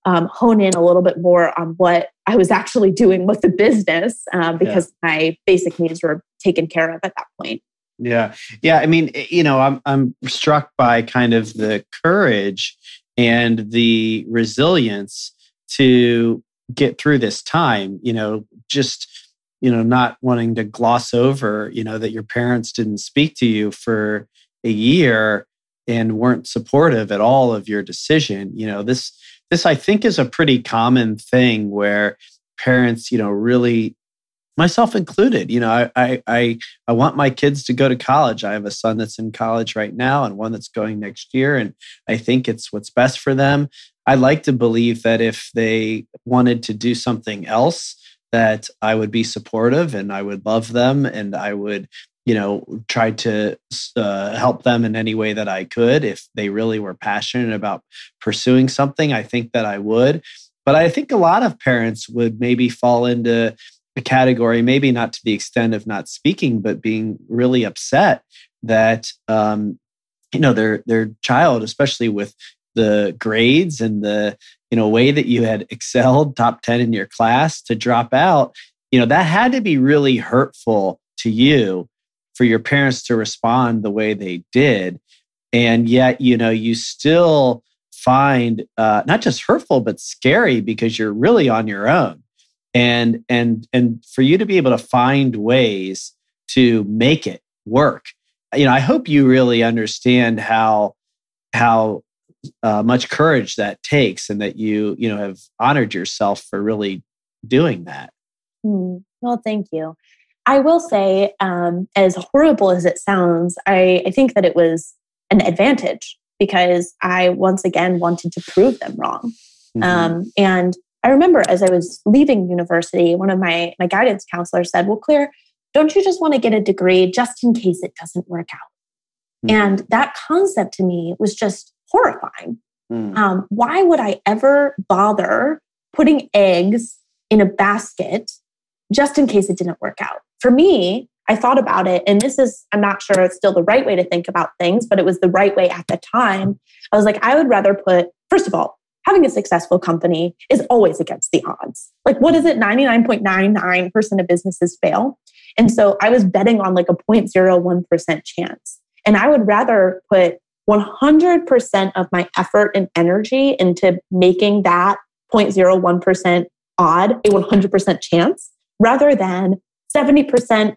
um, hone in a little bit more on what I was actually doing with the business um, because yeah. my basic needs were taken care of at that point. Yeah, yeah. I mean, you know, I'm I'm struck by kind of the courage and the resilience to get through this time you know just you know, not wanting to gloss over, you know, that your parents didn't speak to you for a year and weren't supportive at all of your decision. You know, this this I think is a pretty common thing where parents, you know, really myself included. You know, I, I I want my kids to go to college. I have a son that's in college right now and one that's going next year, and I think it's what's best for them. I like to believe that if they wanted to do something else, that I would be supportive and I would love them and I would you know try to uh, help them in any way that i could if they really were passionate about pursuing something i think that i would. But i think a lot of parents would maybe fall into a category, maybe not to the extent of not speaking, but being really upset that um, you know their their child, especially with the grades and the you know way that you had excelled top 10 in your class to drop out you know that had to be really hurtful to you for your parents to respond the way they did. And yet you know you still find uh, not just hurtful but scary because you're really on your own. And and and for you to be able to find ways to make it work. You know i hope you really understand how how uh, much courage that takes and that you you know have honored yourself for really doing that mm, well thank you i will say um, as horrible as it sounds I, I think that it was an advantage because i once again wanted to prove them wrong mm-hmm. um, and I remember as I was leaving university, one of my, my guidance counselors said, Well, Claire, don't you just want to get a degree just in case it doesn't work out? Mm. And that concept to me was just horrifying. Mm. Um, why would I ever bother putting eggs in a basket just in case it didn't work out? For me, I thought about it, and this is, I'm not sure it's still the right way to think about things, but it was the right way at the time. I was like, I would rather put, first of all, having a successful company is always against the odds. Like, what is it? 99.99% of businesses fail. And so I was betting on like a 0.01% chance. And I would rather put 100% of my effort and energy into making that 0.01% odd a 100% chance rather than 70%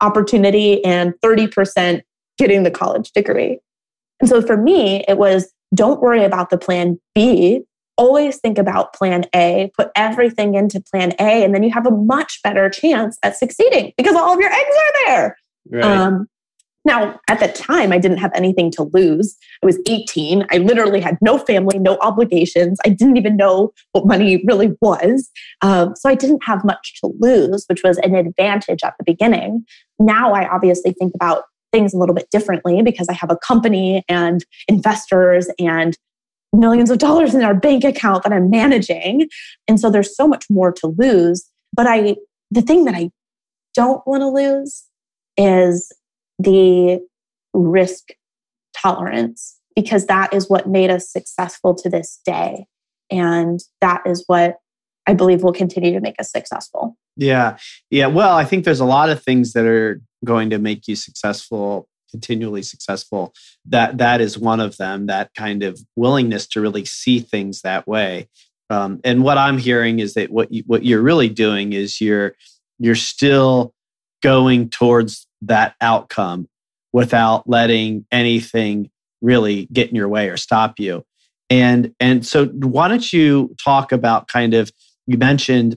opportunity and 30% getting the college degree. And so for me, it was don't worry about the plan B. Always think about plan A, put everything into plan A, and then you have a much better chance at succeeding because all of your eggs are there. Right. Um, now, at the time, I didn't have anything to lose. I was 18. I literally had no family, no obligations. I didn't even know what money really was. Um, so I didn't have much to lose, which was an advantage at the beginning. Now I obviously think about things a little bit differently because I have a company and investors and millions of dollars in our bank account that I'm managing. And so there's so much more to lose. But I, the thing that I don't want to lose is the risk tolerance because that is what made us successful to this day. And that is what I believe will continue to make us successful. Yeah. Yeah. Well, I think there's a lot of things that are going to make you successful, continually successful. That that is one of them, that kind of willingness to really see things that way. Um, and what I'm hearing is that what you, what you're really doing is you're you're still going towards that outcome without letting anything really get in your way or stop you. And and so why don't you talk about kind of you mentioned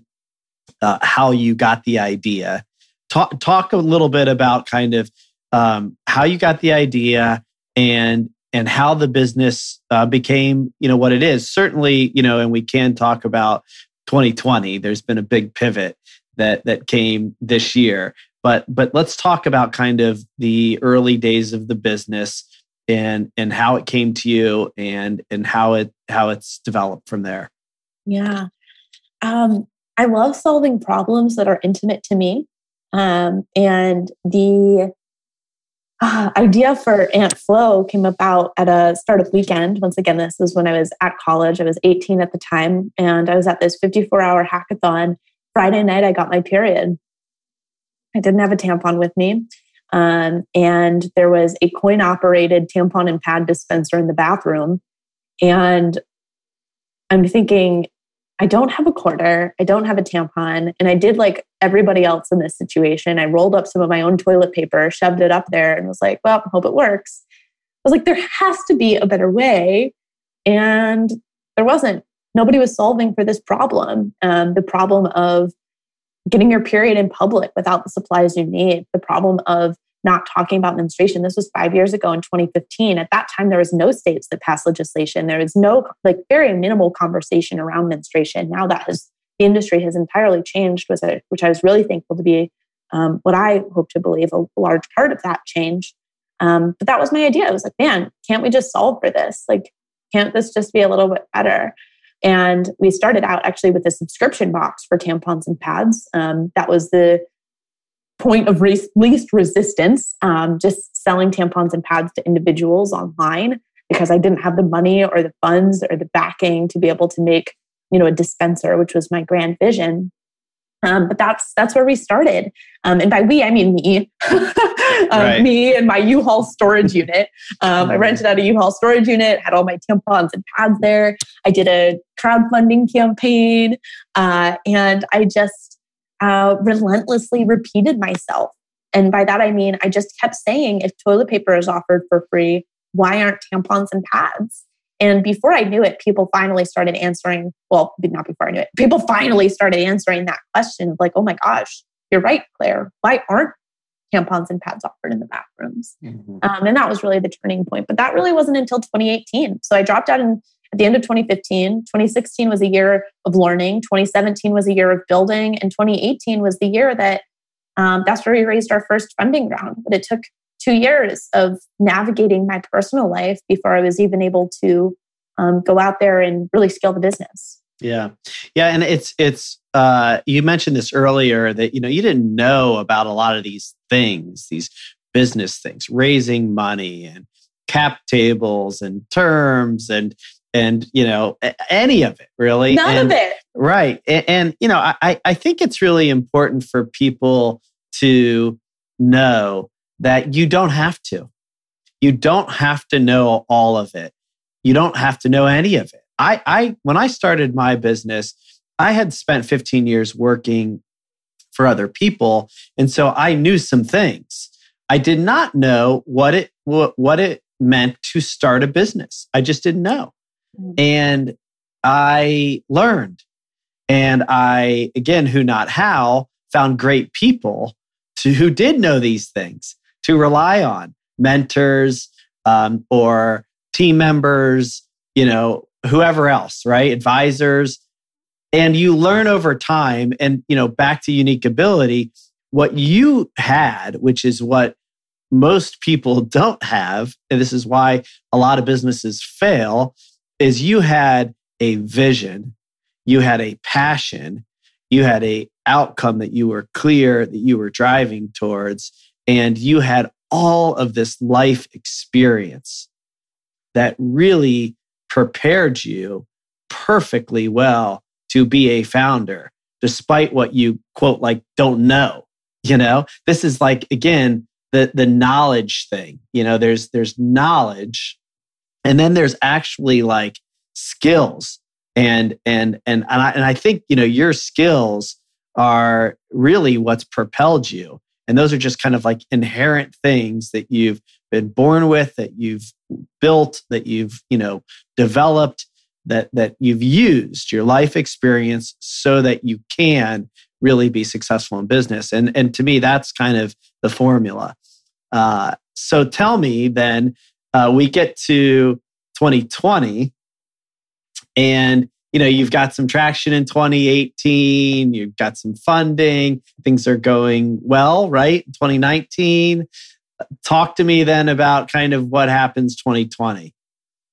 uh, how you got the idea. Talk talk a little bit about kind of um, how you got the idea and and how the business uh, became you know what it is. Certainly, you know, and we can talk about 2020. There's been a big pivot that that came this year. But but let's talk about kind of the early days of the business and and how it came to you and and how it how it's developed from there. Yeah. Um, I love solving problems that are intimate to me. Um, and the uh, idea for Aunt Flow came about at a startup weekend. Once again, this was when I was at college. I was 18 at the time, and I was at this 54 hour hackathon. Friday night, I got my period. I didn't have a tampon with me. Um, and there was a coin operated tampon and pad dispenser in the bathroom. And I'm thinking, I don't have a quarter, I don't have a tampon. And I did like everybody else in this situation. I rolled up some of my own toilet paper, shoved it up there, and was like, well, hope it works. I was like, there has to be a better way. And there wasn't. Nobody was solving for this problem um, the problem of getting your period in public without the supplies you need, the problem of not talking about menstruation. This was five years ago in 2015. At that time, there was no states that passed legislation. There was no, like, very minimal conversation around menstruation. Now that has, the industry has entirely changed, which I was really thankful to be um, what I hope to believe a large part of that change. Um, but that was my idea. I was like, man, can't we just solve for this? Like, can't this just be a little bit better? And we started out actually with a subscription box for tampons and pads. Um, that was the point of least resistance, um, just selling tampons and pads to individuals online because I didn't have the money or the funds or the backing to be able to make, you know, a dispenser, which was my grand vision. Um, but that's that's where we started, um, and by we I mean me, um, right. me and my U-Haul storage unit. Um, I rented out a U-Haul storage unit, had all my tampons and pads there. I did a crowdfunding campaign, uh, and I just uh, relentlessly repeated myself. And by that, I mean, I just kept saying, if toilet paper is offered for free, why aren't tampons and pads? And before I knew it, people finally started answering. Well, not before I knew it, people finally started answering that question of like, oh my gosh, you're right, Claire. Why aren't tampons and pads offered in the bathrooms? Mm-hmm. Um, and that was really the turning point. But that really wasn't until 2018. So I dropped out in at the end of 2015. 2016 was a year of learning. 2017 was a year of building. And 2018 was the year that um, that's where we raised our first funding round. But it took two years of navigating my personal life before I was even able to um, go out there and really scale the business. Yeah, yeah, and it's it's uh, you mentioned this earlier that you know you didn't know about a lot of these things, these business things, raising money and cap tables and terms and and you know any of it really. None and, of it. Right. And, and, you know I, I think it's really important for people to know that you don't have to. You don't have to know all of it. You don't have to know any of it. I i when i started my business i had spent 15 years working for other people and so i knew some things. I did not know what it what, what it meant to start a business. I just didn't know. Mm. And I learned. And I, again, who not how, found great people to, who did know these things to rely on mentors um, or team members, you know, whoever else, right? Advisors. And you learn over time. And, you know, back to unique ability, what you had, which is what most people don't have, and this is why a lot of businesses fail, is you had a vision, you had a passion, you had a outcome that you were clear that you were driving towards and you had all of this life experience that really prepared you perfectly well to be a founder despite what you quote like don't know you know? This is like again the the knowledge thing you know? There's there's knowledge and then there's actually like skills and and and and I, and I think you know your skills are really what's propelled you and those are just kind of like inherent things that you've been born with that you've built that you've you know developed that that you've used your life experience so that you can really be successful in business. And and to me that's kind of the formula. Uh, so tell me then uh, we get to 2020 and you know you've got some traction in 2018 you've got some funding things are going well right? 2019 talk to me then about kind of what happens 2020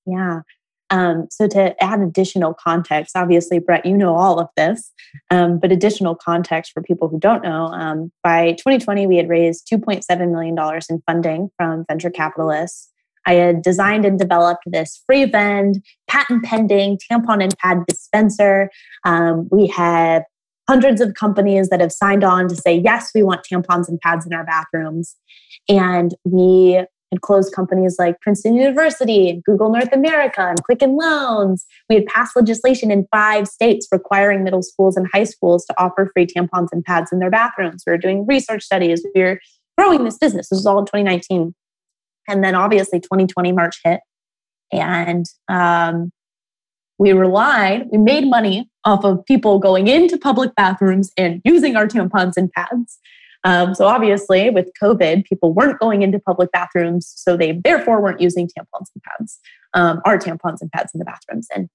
yeah. Um, so to add additional context obviously brett you know all of this um, but additional context for people who don't know um, by 2020 we had raised $2.7 million in funding from venture capitalists I had designed and developed this free vend, patent pending tampon and pad dispenser. Um, we have hundreds of companies that have signed on to say, yes, we want tampons and pads in our bathrooms. And we had closed companies like Princeton University and Google North America and Quicken Loans. We had passed legislation in five states requiring middle schools and high schools to offer free tampons and pads in their bathrooms. We were doing research studies. We were growing this business. This was all in 2019. And then obviously 2020 March hit. And um, we relied, we made money off of people going into public bathrooms and using our tampons and pads. Um, so obviously, with COVID, people weren't going into public bathrooms, so they therefore weren't using tampons and pads, um, our tampons and pads in the bathrooms, and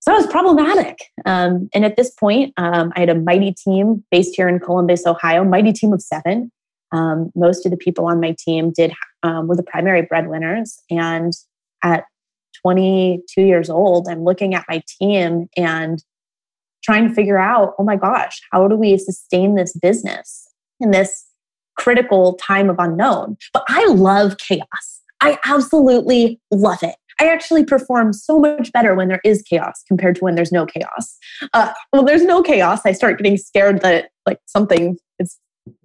so it was problematic. Um, and at this point, um, I had a mighty team based here in Columbus, Ohio, mighty team of seven. Um, most of the people on my team did um, were the primary breadwinners, and at 22 years old, I'm looking at my team and trying to figure out, oh my gosh, how do we sustain this business? in this critical time of unknown. But I love chaos. I absolutely love it. I actually perform so much better when there is chaos compared to when there's no chaos. Uh, when there's no chaos, I start getting scared that like something is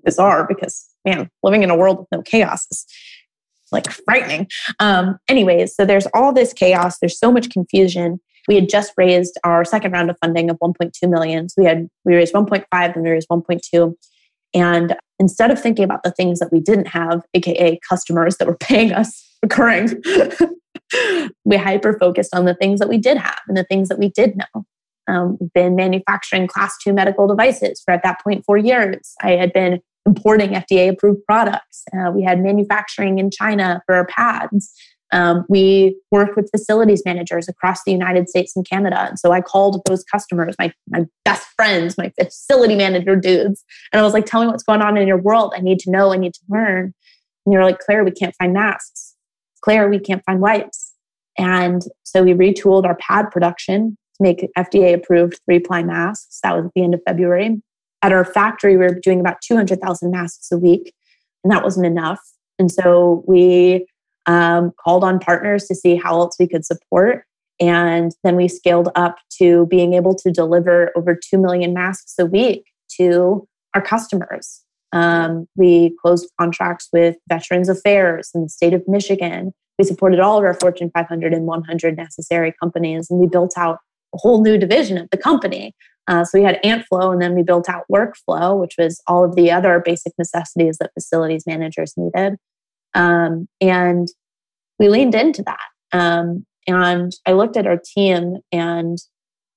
bizarre because man, living in a world with no chaos is like frightening. Um, anyways, so there's all this chaos. There's so much confusion. We had just raised our second round of funding of 1.2 million. So we had we raised 1.5 and we raised 1.2. And instead of thinking about the things that we didn't have, AKA customers that were paying us recurring, we hyper focused on the things that we did have and the things that we did know. Um, been manufacturing class two medical devices for at that point four years. I had been importing FDA approved products. Uh, we had manufacturing in China for our pads. Um, we work with facilities managers across the United States and Canada. And so I called those customers, my, my best friends, my facility manager dudes. And I was like, tell me what's going on in your world. I need to know, I need to learn. And you're like, Claire, we can't find masks. Claire, we can't find wipes. And so we retooled our pad production make FDA approved three ply masks. That was at the end of February. At our factory, we were doing about 200,000 masks a week, and that wasn't enough. And so we um, called on partners to see how else we could support. And then we scaled up to being able to deliver over 2 million masks a week to our customers. Um, we closed contracts with Veterans Affairs in the state of Michigan. We supported all of our Fortune 500 and 100 necessary companies, and we built out a whole new division of the company. Uh, so we had Aunt Flow, and then we built out Workflow, which was all of the other basic necessities that facilities managers needed. Um, and we leaned into that. Um, and I looked at our team, and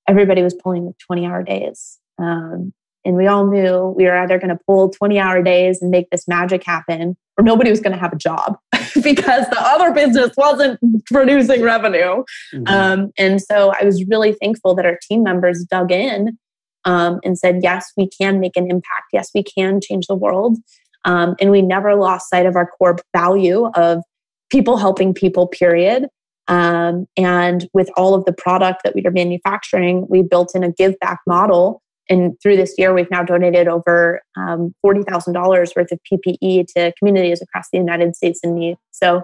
everybody was pulling the 20 hour days. Um, and we all knew we were either going to pull 20 hour days and make this magic happen, or nobody was going to have a job because the other business wasn't producing revenue. Mm-hmm. Um, and so I was really thankful that our team members dug in um, and said, yes, we can make an impact. Yes, we can change the world. Um, and we never lost sight of our core value of people helping people, period. Um, and with all of the product that we are manufacturing, we built in a give back model. And through this year, we've now donated over um, $40,000 worth of PPE to communities across the United States in need. So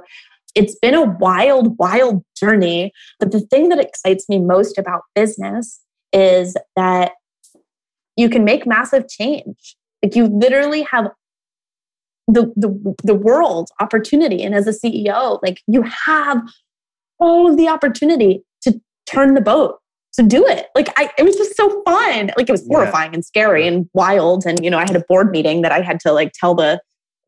it's been a wild, wild journey. But the thing that excites me most about business is that you can make massive change. Like you literally have the, the the world opportunity and as a ceo like you have all of the opportunity to turn the boat to do it like i it was just so fun like it was horrifying yeah. and scary and wild and you know i had a board meeting that i had to like tell the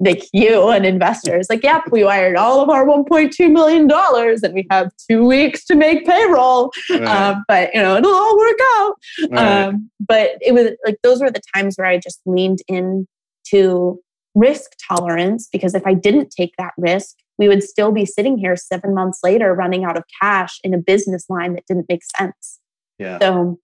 like you and investors like yep we wired all of our 1.2 million dollars and we have two weeks to make payroll right. um, but you know it'll all work out right. um, but it was like those were the times where i just leaned in to risk tolerance because if I didn't take that risk, we would still be sitting here seven months later running out of cash in a business line that didn't make sense. Yeah. So,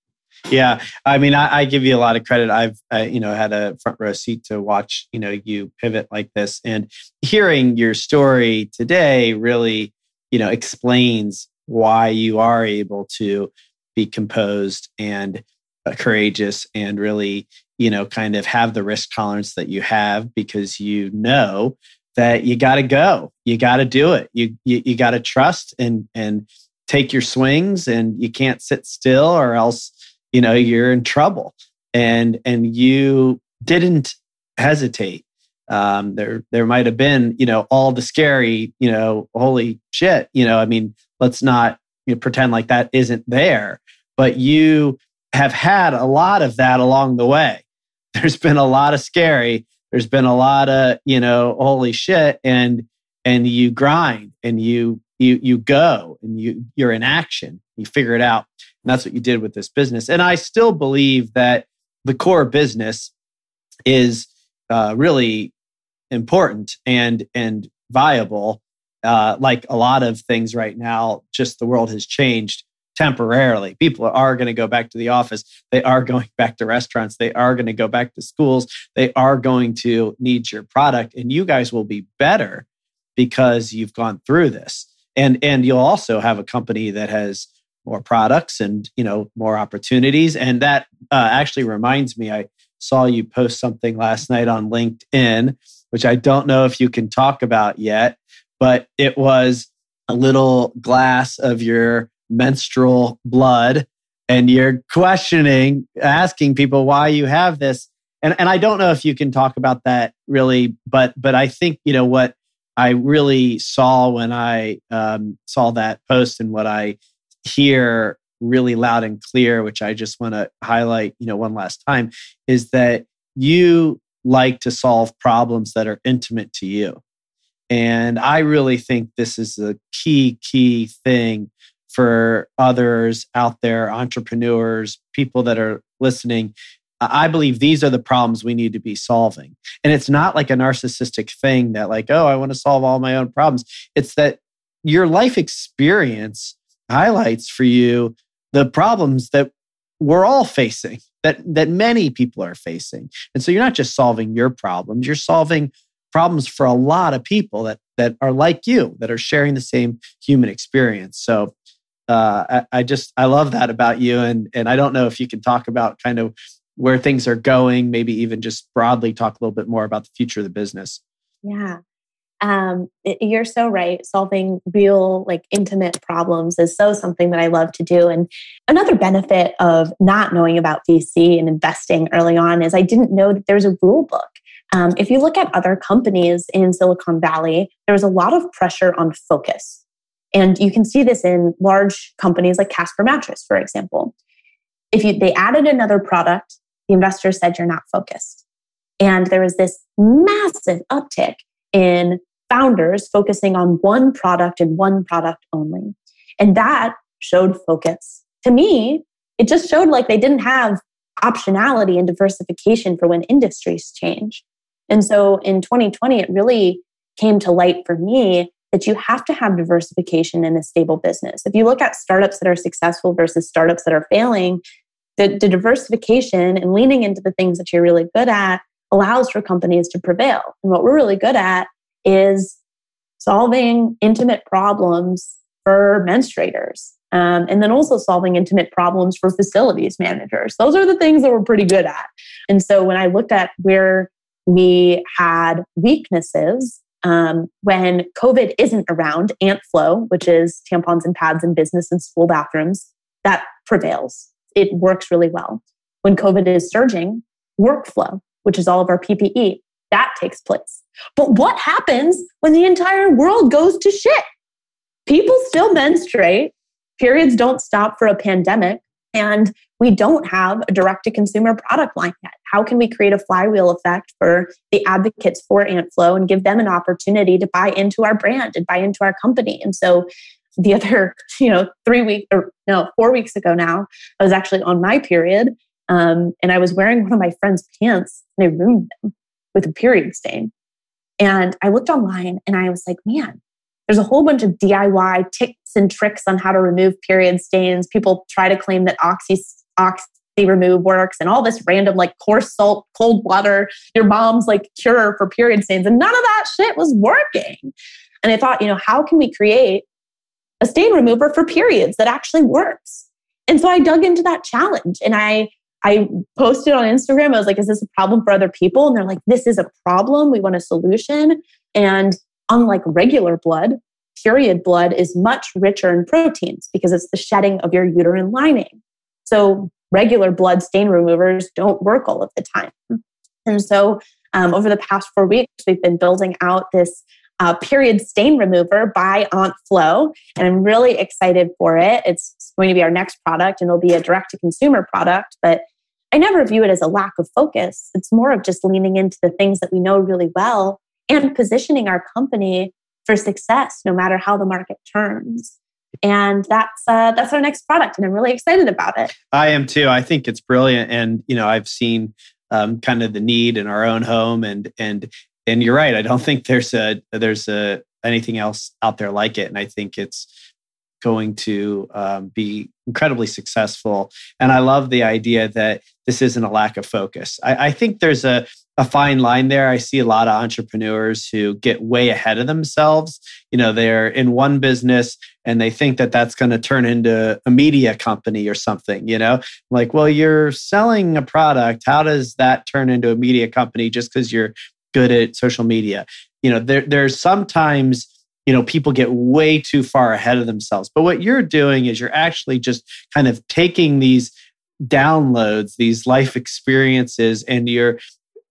yeah, I mean, I, I give you a lot of credit. I've, uh, you know, had a front row seat to watch, you know, you pivot like this, and hearing your story today really, you know, explains why you are able to be composed and uh, courageous and really you know, kind of have the risk tolerance that you have because you know that you got to go, you got to do it, you you, you got to trust and and take your swings, and you can't sit still or else you know you're in trouble. And and you didn't hesitate Um, there, there might have been, you know, all the scary, you know, holy shit, you know. I mean, let's not you know, pretend like that isn't there. But you have had a lot of that along the way. There's been a lot of scary. There's been a lot of, you know, holy shit, and and you grind and you you you go and you you're in action. You figure it out. And that's what you did with this business. And I still believe that the core business is uh, really important and and viable. Uh, like a lot of things right now, just the world has changed temporarily. People are going to go back to the office. They are going back to restaurants. They are going to go back to schools. They are going to need your product, and you guys will be better because you've gone through this. And and you'll also have a company that has more products and you know more opportunities. And that uh, actually reminds me, I saw you post something last night on LinkedIn which I don't know if you can talk about yet, but it was a little glass of your menstrual blood and you're questioning, asking people why you have this. And, and I don't know if you can talk about that really, but but I think you know what I really saw when I um, saw that post and what I hear really loud and clear, which I just want to highlight, you know, one last time, is that you like to solve problems that are intimate to you. And I really think this is a key, key thing for others out there, entrepreneurs, people that are listening. I believe these are the problems we need to be solving. And it's not like a narcissistic thing that, like, oh, I want to solve all my own problems. It's that your life experience highlights for you the problems that we're all facing that that many people are facing and so you're not just solving your problems you're solving problems for a lot of people that that are like you that are sharing the same human experience so uh, I, I just i love that about you and and i don't know if you can talk about kind of where things are going maybe even just broadly talk a little bit more about the future of the business yeah um, you're so right. Solving real, like intimate problems is so something that I love to do. And another benefit of not knowing about VC and investing early on is I didn't know that there's a rule book. Um, if you look at other companies in Silicon Valley, there was a lot of pressure on focus. And you can see this in large companies like Casper Mattress, for example. If you, they added another product, the investor said you're not focused. And there was this massive uptick in founders focusing on one product and one product only. And that showed focus. To me, it just showed like they didn't have optionality and diversification for when industries change. And so in 2020, it really came to light for me that you have to have diversification in a stable business. If you look at startups that are successful versus startups that are failing, the, the diversification and leaning into the things that you're really good at allows for companies to prevail. And what we're really good at is solving intimate problems for menstruators. Um, and then also solving intimate problems for facilities managers. Those are the things that we're pretty good at. And so when I looked at where we had weaknesses, um, when COVID isn't around, Aunt Flow, which is tampons and pads in business and school bathrooms, that prevails. It works really well. When COVID is surging, workflow, which is all of our PPE, that takes place. But what happens when the entire world goes to shit? People still menstruate, periods don't stop for a pandemic, and we don't have a direct to consumer product line yet. How can we create a flywheel effect for the advocates for Aunt Flow and give them an opportunity to buy into our brand and buy into our company? And so the other, you know, three weeks or no, four weeks ago now, I was actually on my period um, and I was wearing one of my friend's pants and I ruined them with a period stain. And I looked online and I was like, man, there's a whole bunch of DIY tips and tricks on how to remove period stains. People try to claim that Oxy, Oxy remove works and all this random like coarse salt, cold water, your mom's like cure for period stains. And none of that shit was working. And I thought, you know, how can we create a stain remover for periods that actually works? And so I dug into that challenge and I I posted on Instagram. I was like, is this a problem for other people? And they're like, this is a problem. We want a solution. And unlike regular blood, period blood is much richer in proteins because it's the shedding of your uterine lining. So regular blood stain removers don't work all of the time. And so um, over the past four weeks, we've been building out this uh, period stain remover by Aunt Flow, and I'm really excited for it. It's going to be our next product, and it'll be a direct to consumer product, but I never view it as a lack of focus. It's more of just leaning into the things that we know really well and positioning our company for success, no matter how the market turns. And that's uh, that's our next product, and I'm really excited about it. I am too. I think it's brilliant, and you know, I've seen um, kind of the need in our own home, and and and you're right. I don't think there's a there's a anything else out there like it, and I think it's going to um, be incredibly successful. And I love the idea that this isn't a lack of focus. I, I, think there's a, a fine line there. I see a lot of entrepreneurs who get way ahead of themselves. You know, they're in one business and they think that that's going to turn into a media company or something, you know? Like, well, you're selling a product. How does that turn into a media company just because you're good at social media? You know, there, there's sometimes you know people get way too far ahead of themselves but what you're doing is you're actually just kind of taking these downloads these life experiences and you're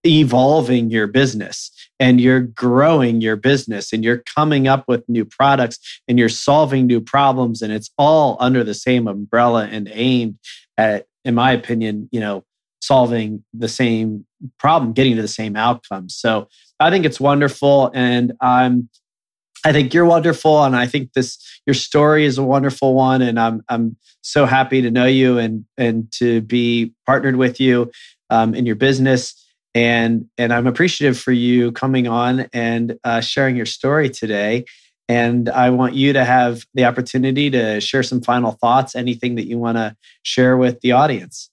evolving your business and you're growing your business and you're coming up with new products and you're solving new problems and it's all under the same umbrella and aimed at in my opinion you know solving the same problem getting to the same outcome. So i think it's wonderful and i'm I think you're wonderful, and I think this your story is a wonderful one, and I'm I'm so happy to know you and and to be partnered with you um, in your business, and and I'm appreciative for you coming on and uh, sharing your story today. And I want you to have the opportunity to share some final thoughts, anything that you want to share with the audience.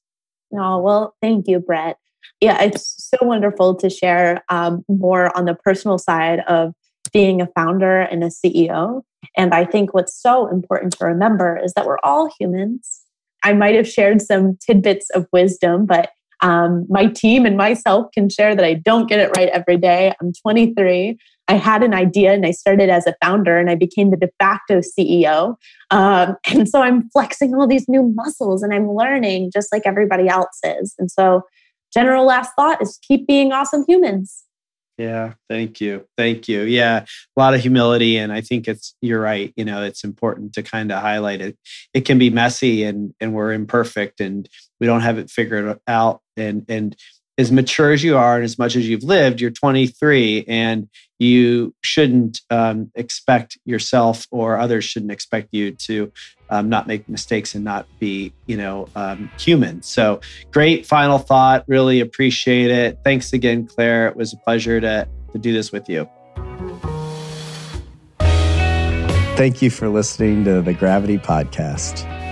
Oh well, thank you, Brett. Yeah, it's so wonderful to share um, more on the personal side of being a founder and a CEO. And I think what's so important to remember is that we're all humans. I might have shared some tidbits of wisdom, but um, my team and myself can share that I don't get it right every day. I'm 23. I had an idea and I started as a founder and I became the de facto CEO. Um, and so I'm flexing all these new muscles and I'm learning just like everybody else is. And so, general last thought is keep being awesome humans. Yeah, thank you. Thank you. Yeah, a lot of humility and I think it's you're right, you know, it's important to kind of highlight it. It can be messy and and we're imperfect and we don't have it figured out and and as mature as you are and as much as you've lived, you're 23 and you shouldn't um, expect yourself or others shouldn't expect you to um, not make mistakes and not be, you know, um, human. So great final thought. Really appreciate it. Thanks again, Claire. It was a pleasure to, to do this with you. Thank you for listening to the Gravity Podcast.